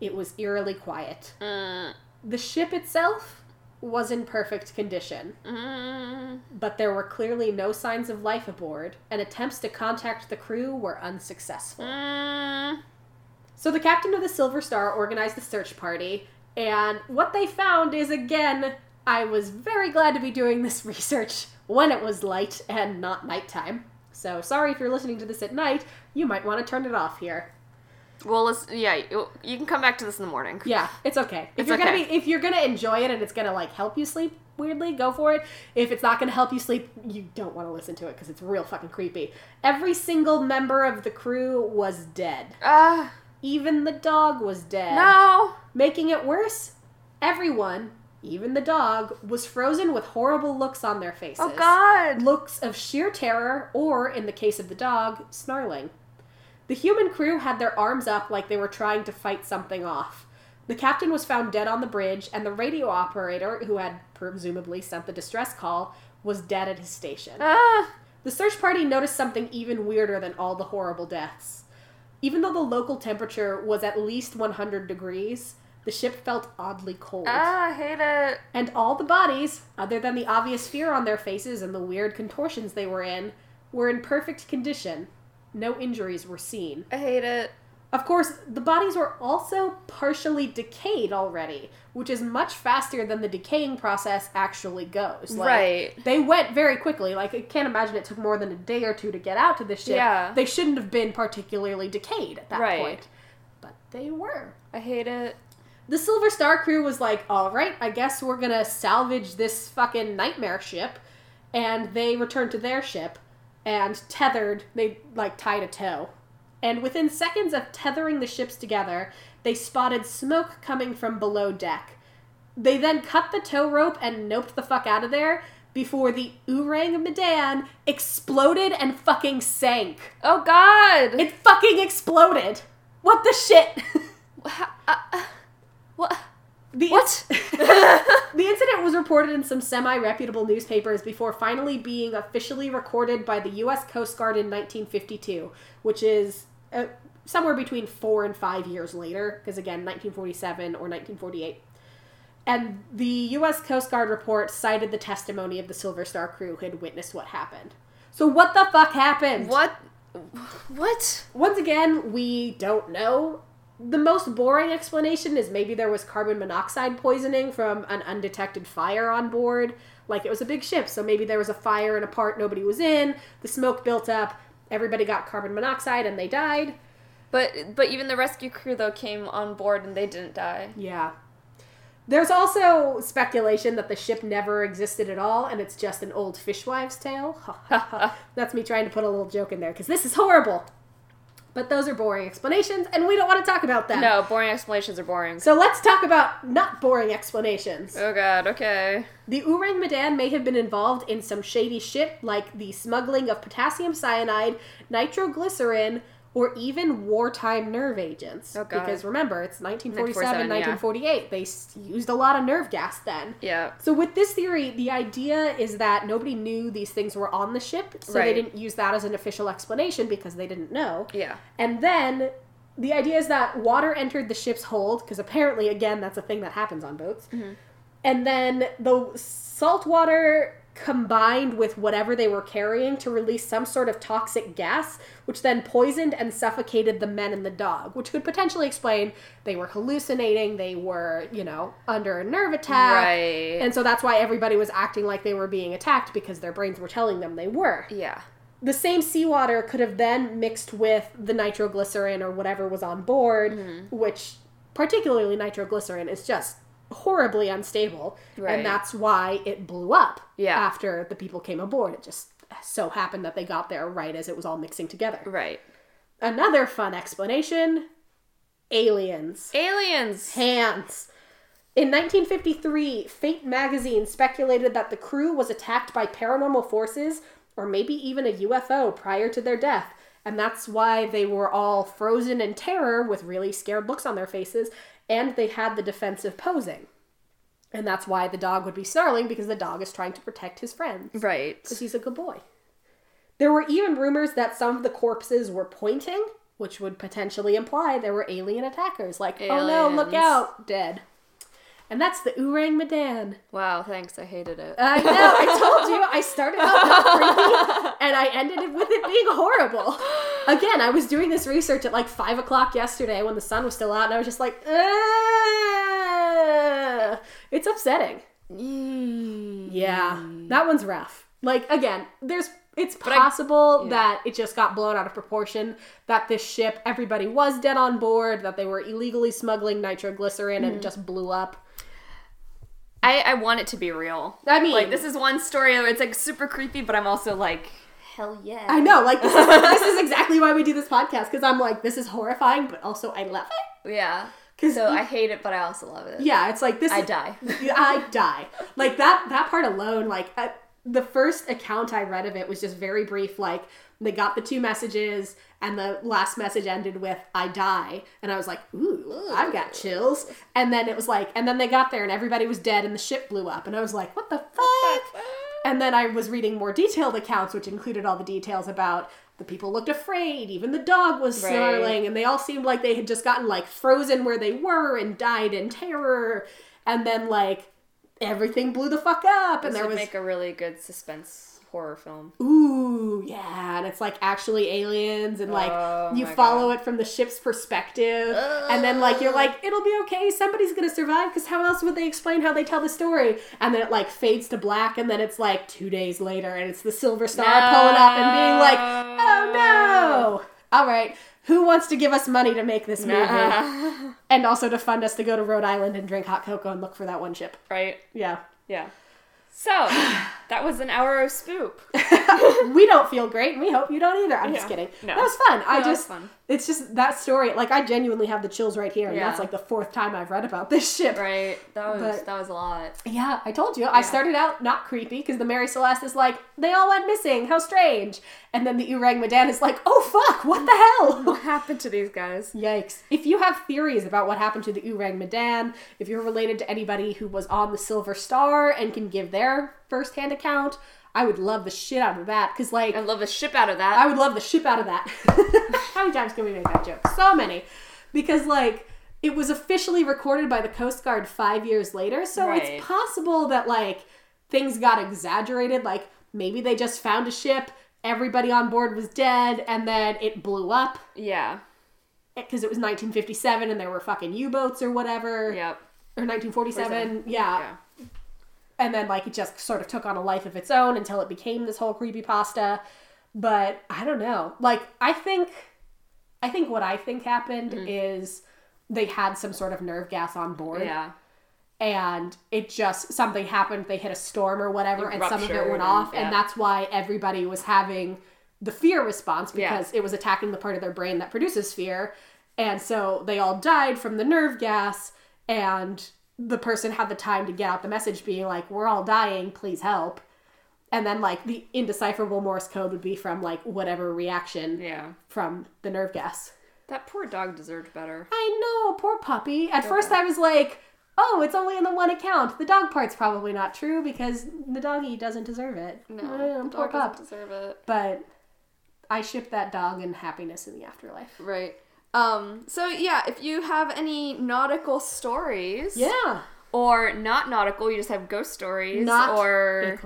Speaker 1: it was eerily quiet.
Speaker 2: Mm,
Speaker 1: The ship itself was in perfect condition,
Speaker 2: mm,
Speaker 1: but there were clearly no signs of life aboard, and attempts to contact the crew were unsuccessful.
Speaker 2: mm.
Speaker 1: So the captain of the Silver Star organized a search party, and what they found is again, I was very glad to be doing this research when it was light and not nighttime. So sorry if you're listening to this at night, you might want to turn it off here.
Speaker 2: Well, let's, yeah, you, you can come back to this in the morning.
Speaker 1: Yeah, it's okay. If
Speaker 2: It's
Speaker 1: you're gonna
Speaker 2: okay.
Speaker 1: be if you're gonna enjoy it and it's gonna like help you sleep weirdly, go for it. If it's not gonna help you sleep, you don't want to listen to it because it's real fucking creepy. Every single member of the crew was dead.
Speaker 2: Ah,
Speaker 1: Even the dog was dead.
Speaker 2: no.
Speaker 1: Making it worse, everyone, even the dog, was frozen with horrible looks on their faces.
Speaker 2: Oh God.
Speaker 1: Looks of sheer terror, or, in the case of the dog, snarling. The human crew had their arms up like they were trying to fight something off. The captain was found dead on the bridge, and the radio operator, who had presumably sent the distress call, was dead at his station.
Speaker 2: Ah.
Speaker 1: The search party noticed something even weirder than all the horrible deaths. Even though the local temperature was at least 100 degrees, the ship felt oddly cold.
Speaker 2: Ah, I hate it.
Speaker 1: And all the bodies, other than the obvious fear on their faces and the weird contortions they were in, were in perfect condition. No injuries were seen.
Speaker 2: I hate it.
Speaker 1: Of course, the bodies were also partially decayed already, which is much faster than the decaying process actually goes. Like,
Speaker 2: Right.
Speaker 1: They went very quickly. Like, I can't imagine it took more than a day or two to get out to the ship.
Speaker 2: Yeah.
Speaker 1: They shouldn't have been particularly decayed at that
Speaker 2: Right.
Speaker 1: point. But they were.
Speaker 2: I hate it.
Speaker 1: The Silver Star crew was like, all right, I guess we're gonna salvage this fucking nightmare ship. And they returned to their ship and tethered, they like tied a tow. And within seconds of tethering the ships together, they spotted smoke coming from below deck. They then cut the tow rope and noped the fuck out of there before the Ourang Medan exploded and fucking sank.
Speaker 2: Oh God.
Speaker 1: It fucking exploded! What the shit?
Speaker 2: Uh, uh, what?
Speaker 1: The
Speaker 2: What?
Speaker 1: The incident was reported in some semi reputable newspapers before finally being officially recorded by the U.S. Coast Guard in 1952, which is uh, somewhere between four and five years later, because again, 1947 or 1948. And the U.S. Coast Guard report cited the testimony of the Silver Star crew who had witnessed what happened. So, what the fuck happened?
Speaker 2: what? What?
Speaker 1: Once again, we don't know. The most boring explanation is maybe there was carbon monoxide poisoning from an undetected fire on board. Like it was a big ship, so maybe there was a fire in a part nobody was in, the smoke built up, everybody got carbon monoxide and they died.
Speaker 2: But but even the rescue crew though came on board and they didn't die.
Speaker 1: Yeah. There's also speculation that the ship never existed at all and it's just an old fishwives tale. That's me trying to put a little joke in there because this is horrible. But those are boring explanations and we don't want to talk about them.
Speaker 2: No, boring explanations are boring.
Speaker 1: So let's talk about not boring explanations.
Speaker 2: Oh god, okay.
Speaker 1: The Ourang Medan may have been involved in some shady shit like the smuggling of potassium cyanide, nitroglycerin, or even wartime nerve agents.
Speaker 2: Oh.
Speaker 1: Because remember, it's 1947,
Speaker 2: 1947, yeah.
Speaker 1: 1948. They used a lot of nerve gas then.
Speaker 2: Yeah.
Speaker 1: So with this theory, the idea is that nobody knew these things were on the ship, so
Speaker 2: Right.
Speaker 1: they didn't use that as an official explanation because they didn't know.
Speaker 2: Yeah.
Speaker 1: And then the idea is that water entered the ship's hold because apparently, again, that's a thing that happens on boats. Mm-hmm. And then the salt water combined with whatever they were carrying to release some sort of toxic gas, which then poisoned and suffocated the men and the dog, which could potentially explain they were hallucinating, they were, you know, under a nerve attack.
Speaker 2: Right.
Speaker 1: And so that's why everybody was acting like they were being attacked because their brains were telling them they were
Speaker 2: yeah.
Speaker 1: the same seawater could have then mixed with the nitroglycerin or whatever was on board,
Speaker 2: Mm-hmm.
Speaker 1: which particularly nitroglycerin is just horribly unstable,
Speaker 2: Right.
Speaker 1: and that's why it blew up.
Speaker 2: Yeah.
Speaker 1: after the people came aboard, it just so happened that they got there right as it was all mixing together.
Speaker 2: Right.
Speaker 1: Another fun explanation: aliens,
Speaker 2: Aliens.
Speaker 1: hands. In 1953, Fate magazine speculated that the crew was attacked by paranormal forces or maybe even a UFO prior to their death, and that's why they were all frozen in terror with really scared looks on their faces, and they had the defensive posing. And that's why the dog would be snarling because the dog is trying to protect his friends
Speaker 2: Right.
Speaker 1: because he's a good boy. There were even rumors that some of the corpses were pointing, which would potentially imply there were alien attackers. Like, oh no, look out, dead. And that's the Ourang Medan.
Speaker 2: Wow, thanks. I hated it.
Speaker 1: I know, I told you, I started out not creepy, and I ended it with it being horrible. Again, I was doing this research at like 5 o'clock yesterday when the sun was still out, and I was just like, "Ugh." it's upsetting. Yeah, that one's rough. Like again, there's it's
Speaker 2: I-
Speaker 1: possible
Speaker 2: yeah.
Speaker 1: that it just got blown out of proportion. That this ship, everybody was dead on board. That they were illegally smuggling nitroglycerin
Speaker 2: Mm-hmm.
Speaker 1: and it just blew up.
Speaker 2: I, I want it to be real.
Speaker 1: I mean-
Speaker 2: like this is one story where it's like super creepy, but I'm also like, hell yeah.
Speaker 1: I know, like this is, this is exactly why we do this podcast because I'm like, this is horrifying, but also I love it.
Speaker 2: Yeah. So I hate it, but I also love it.
Speaker 1: Yeah, it's like this.
Speaker 2: I die.
Speaker 1: I die. Like that. That part alone. Like uh, the first account I read of it was just very brief. Like they got the two messages, and the last message ended with "I die," and I was like, "Ooh, I've got chills." And then it was like, and then they got there, and everybody was dead, and the ship blew up, and I was like, "What the fuck?" And then I was reading more detailed accounts, which included all the details about the people looked afraid, even the dog was
Speaker 2: Right.
Speaker 1: snarling, and they all seemed like they had just gotten like frozen where they were and died in terror. And then like everything blew the fuck up, and
Speaker 2: This
Speaker 1: there
Speaker 2: would
Speaker 1: was
Speaker 2: make a really good suspense horror film.
Speaker 1: ooh yeah, and it's like actually aliens, and like
Speaker 2: Oh
Speaker 1: you follow it from the ship's perspective, and then like you're like it'll be okay, somebody's gonna survive, because how else would they explain how they tell the story? And then it like fades to black, and then it's like two days later, and it's the Silver Star pulling up and being like, oh no, all right. Who wants to give us money to make this movie?
Speaker 2: Nah.
Speaker 1: And also to fund us to go to Rhode Island and drink hot cocoa and look for that one ship.
Speaker 2: right?
Speaker 1: Yeah.
Speaker 2: Yeah. So that was an hour of spoop.
Speaker 1: we don't feel great, and we hope you don't either. I'm just kidding.
Speaker 2: No.
Speaker 1: That was fun. I
Speaker 2: No, that was
Speaker 1: just,
Speaker 2: fun.
Speaker 1: It's just that story. Like I genuinely have the chills right here, and
Speaker 2: Yeah.
Speaker 1: that's like the fourth time I've read about this ship.
Speaker 2: Right. That was
Speaker 1: But-
Speaker 2: that was a lot.
Speaker 1: Yeah, I told you. I started out not creepy because the Mary Celeste is like, they all went missing. How strange. And then the Ourang Medan is like, oh fuck, what the hell?
Speaker 2: What happened to these guys?
Speaker 1: Yikes. If you have theories about what happened to the Ourang Medan, if you're related to anybody who was on the Silver Star and can give their firsthand account, I would love the shit out of that. Because, like,
Speaker 2: I love the ship out of that.
Speaker 1: I would love the ship out of that. How many times can we make that joke? So many. Because, like, it was officially recorded by the Coast Guard five years later, so
Speaker 2: Right.
Speaker 1: it's possible that, like, things got exaggerated. Like, maybe they just found a ship, everybody on board was dead, and then it blew up
Speaker 2: yeah.
Speaker 1: Eh, because it was 1957 and there were fucking U-boats or whatever,
Speaker 2: Yep.
Speaker 1: or 1947. Yeah.
Speaker 2: Yeah.
Speaker 1: And then like it just sort of took on a life of its own until it became this whole creepy pasta. But I don't know. Like I think, I think what I think happened
Speaker 2: Mm.
Speaker 1: is they had some sort of nerve gas on board,
Speaker 2: Yeah.
Speaker 1: and it just something happened. They hit a storm or whatever,
Speaker 2: It
Speaker 1: and some of it went
Speaker 2: and-
Speaker 1: off,
Speaker 2: yeah.
Speaker 1: and that's why everybody was having the fear response
Speaker 2: Yeah.
Speaker 1: because it was attacking the part of their brain that produces fear, and so they all died from the nerve gas, and the person had the time to get out the message being like, "We're all dying, please help." And then like the indecipherable Morse code would be from like whatever reaction
Speaker 2: Yeah.
Speaker 1: from the nerve gas.
Speaker 2: That poor dog deserved better.
Speaker 1: I know, poor puppy. At first I was like, oh, it's only in the one account. The dog part's probably not true because the doggy doesn't deserve it.
Speaker 2: No,
Speaker 1: Mm,
Speaker 2: the
Speaker 1: poor
Speaker 2: dog
Speaker 1: pup.
Speaker 2: doesn't deserve it.
Speaker 1: But I ship that dog and happiness in the afterlife.
Speaker 2: Right. Um, so yeah, if you have any nautical stories,
Speaker 1: Yeah.
Speaker 2: or not nautical, you just have ghost stories,
Speaker 1: Not
Speaker 2: or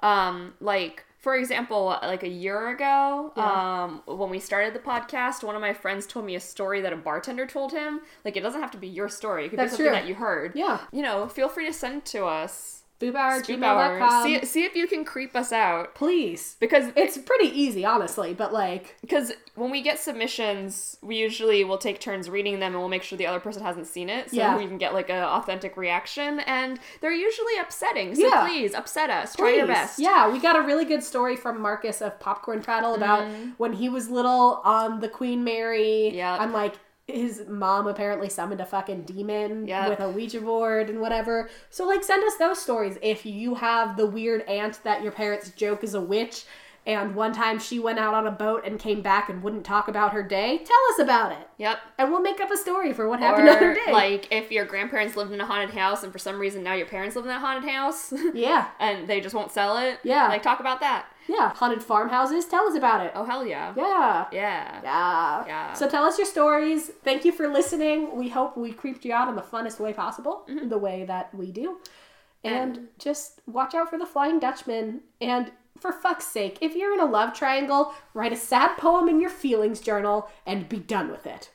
Speaker 2: um, like for example, like a year ago,
Speaker 1: Yeah.
Speaker 2: um, when we started the podcast, one of my friends told me a story that a bartender told him. Like, it doesn't have to be your story; it could
Speaker 1: That's
Speaker 2: be something
Speaker 1: true.
Speaker 2: that you heard.
Speaker 1: Yeah.
Speaker 2: You know, feel free to send to us.
Speaker 1: Boophour,
Speaker 2: Scoop hour.
Speaker 1: gmail.com.
Speaker 2: See, see if you can creep us out
Speaker 1: Please.
Speaker 2: because
Speaker 1: It's pretty easy, honestly, but like,
Speaker 2: because when we get submissions, we usually will take turns reading them and we'll make sure the other person hasn't seen it so
Speaker 1: Yeah.
Speaker 2: we can get like an authentic reaction. And they're usually upsetting. So
Speaker 1: Yeah.
Speaker 2: please upset us. Try your best.
Speaker 1: Yeah, we got a really good story from Marcus of Popcorn Prattle about mm-hmm. when he was little on the Queen Mary.
Speaker 2: Yep.
Speaker 1: I'm like, his mom apparently summoned a fucking demon
Speaker 2: Yep.
Speaker 1: with a Ouija board and whatever. So, like, send us those stories if you have the weird aunt that your parents joke is a witch. And one time she went out on a boat and came back and wouldn't talk about her day. Tell us about it.
Speaker 2: Yep.
Speaker 1: And we'll make up a story for what happened on her day.
Speaker 2: like if your grandparents lived in a haunted house and for some reason now your parents live in that haunted house
Speaker 1: yeah.
Speaker 2: and they just won't sell it.
Speaker 1: Yeah.
Speaker 2: Like talk about that.
Speaker 1: Yeah. Haunted farmhouses. Tell us about it.
Speaker 2: Oh hell yeah.
Speaker 1: Yeah.
Speaker 2: Yeah.
Speaker 1: Yeah.
Speaker 2: Yeah.
Speaker 1: So tell us your stories. Thank you for listening. We hope we creeped you out in the funnest way possible, mm-hmm. the way that we do. And,
Speaker 2: And-
Speaker 1: just watch out for the Flying Dutchman. And for fuck's sake, if you're in a love triangle, write a sad poem in your feelings journal and be done with it.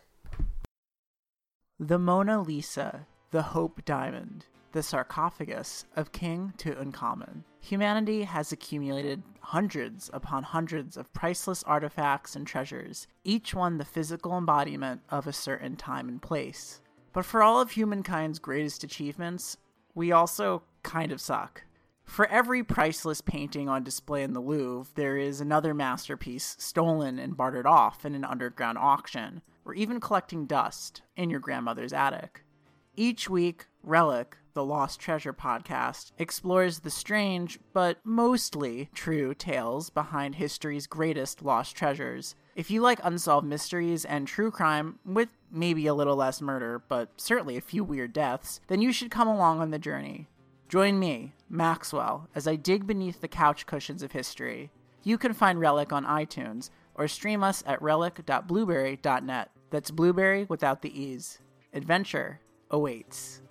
Speaker 3: The Mona Lisa, the Hope Diamond, the sarcophagus of King Tutankhamun. Humanity has accumulated hundreds upon hundreds of priceless artifacts and treasures, each one the physical embodiment of a certain time and place. But for all of humankind's greatest achievements, we also kind of suck. For every priceless painting on display in the Louvre, there is another masterpiece stolen and bartered off in an underground auction, or even collecting dust in your grandmother's attic. Each week, Relic, the Lost Treasure podcast, explores the strange, but mostly true tales behind history's greatest lost treasures. If you like unsolved mysteries and true crime, with maybe a little less murder, but certainly a few weird deaths, then you should come along on the journey. Join me, Maxwell, as I dig beneath the couch cushions of history. You can find Relic on iTunes or stream us at relic.blubrry.net. That's blueberry without the e's. Adventure awaits.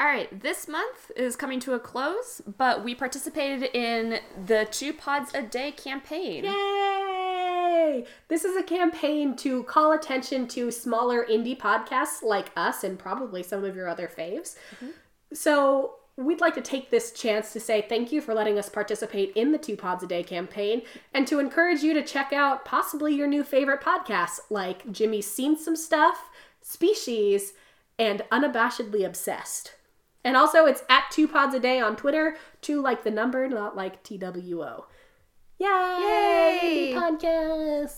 Speaker 2: All right, this month is coming to a close, but we participated in the two pods a day campaign.
Speaker 1: Yay! This is a campaign to call attention to smaller indie podcasts like us and probably some of your other faves. Mm-hmm. So, we'd like to take this chance to say thank you for letting us participate in the Two Pods a Day campaign and to encourage you to check out possibly your new favorite podcasts like Jimmy's Seen Some Stuff, Species, and Unabashedly Obsessed. And also, it's at Two Pods a Day on Twitter, two like the number, not like TWO. Yay!
Speaker 2: Yay!
Speaker 1: Podcast.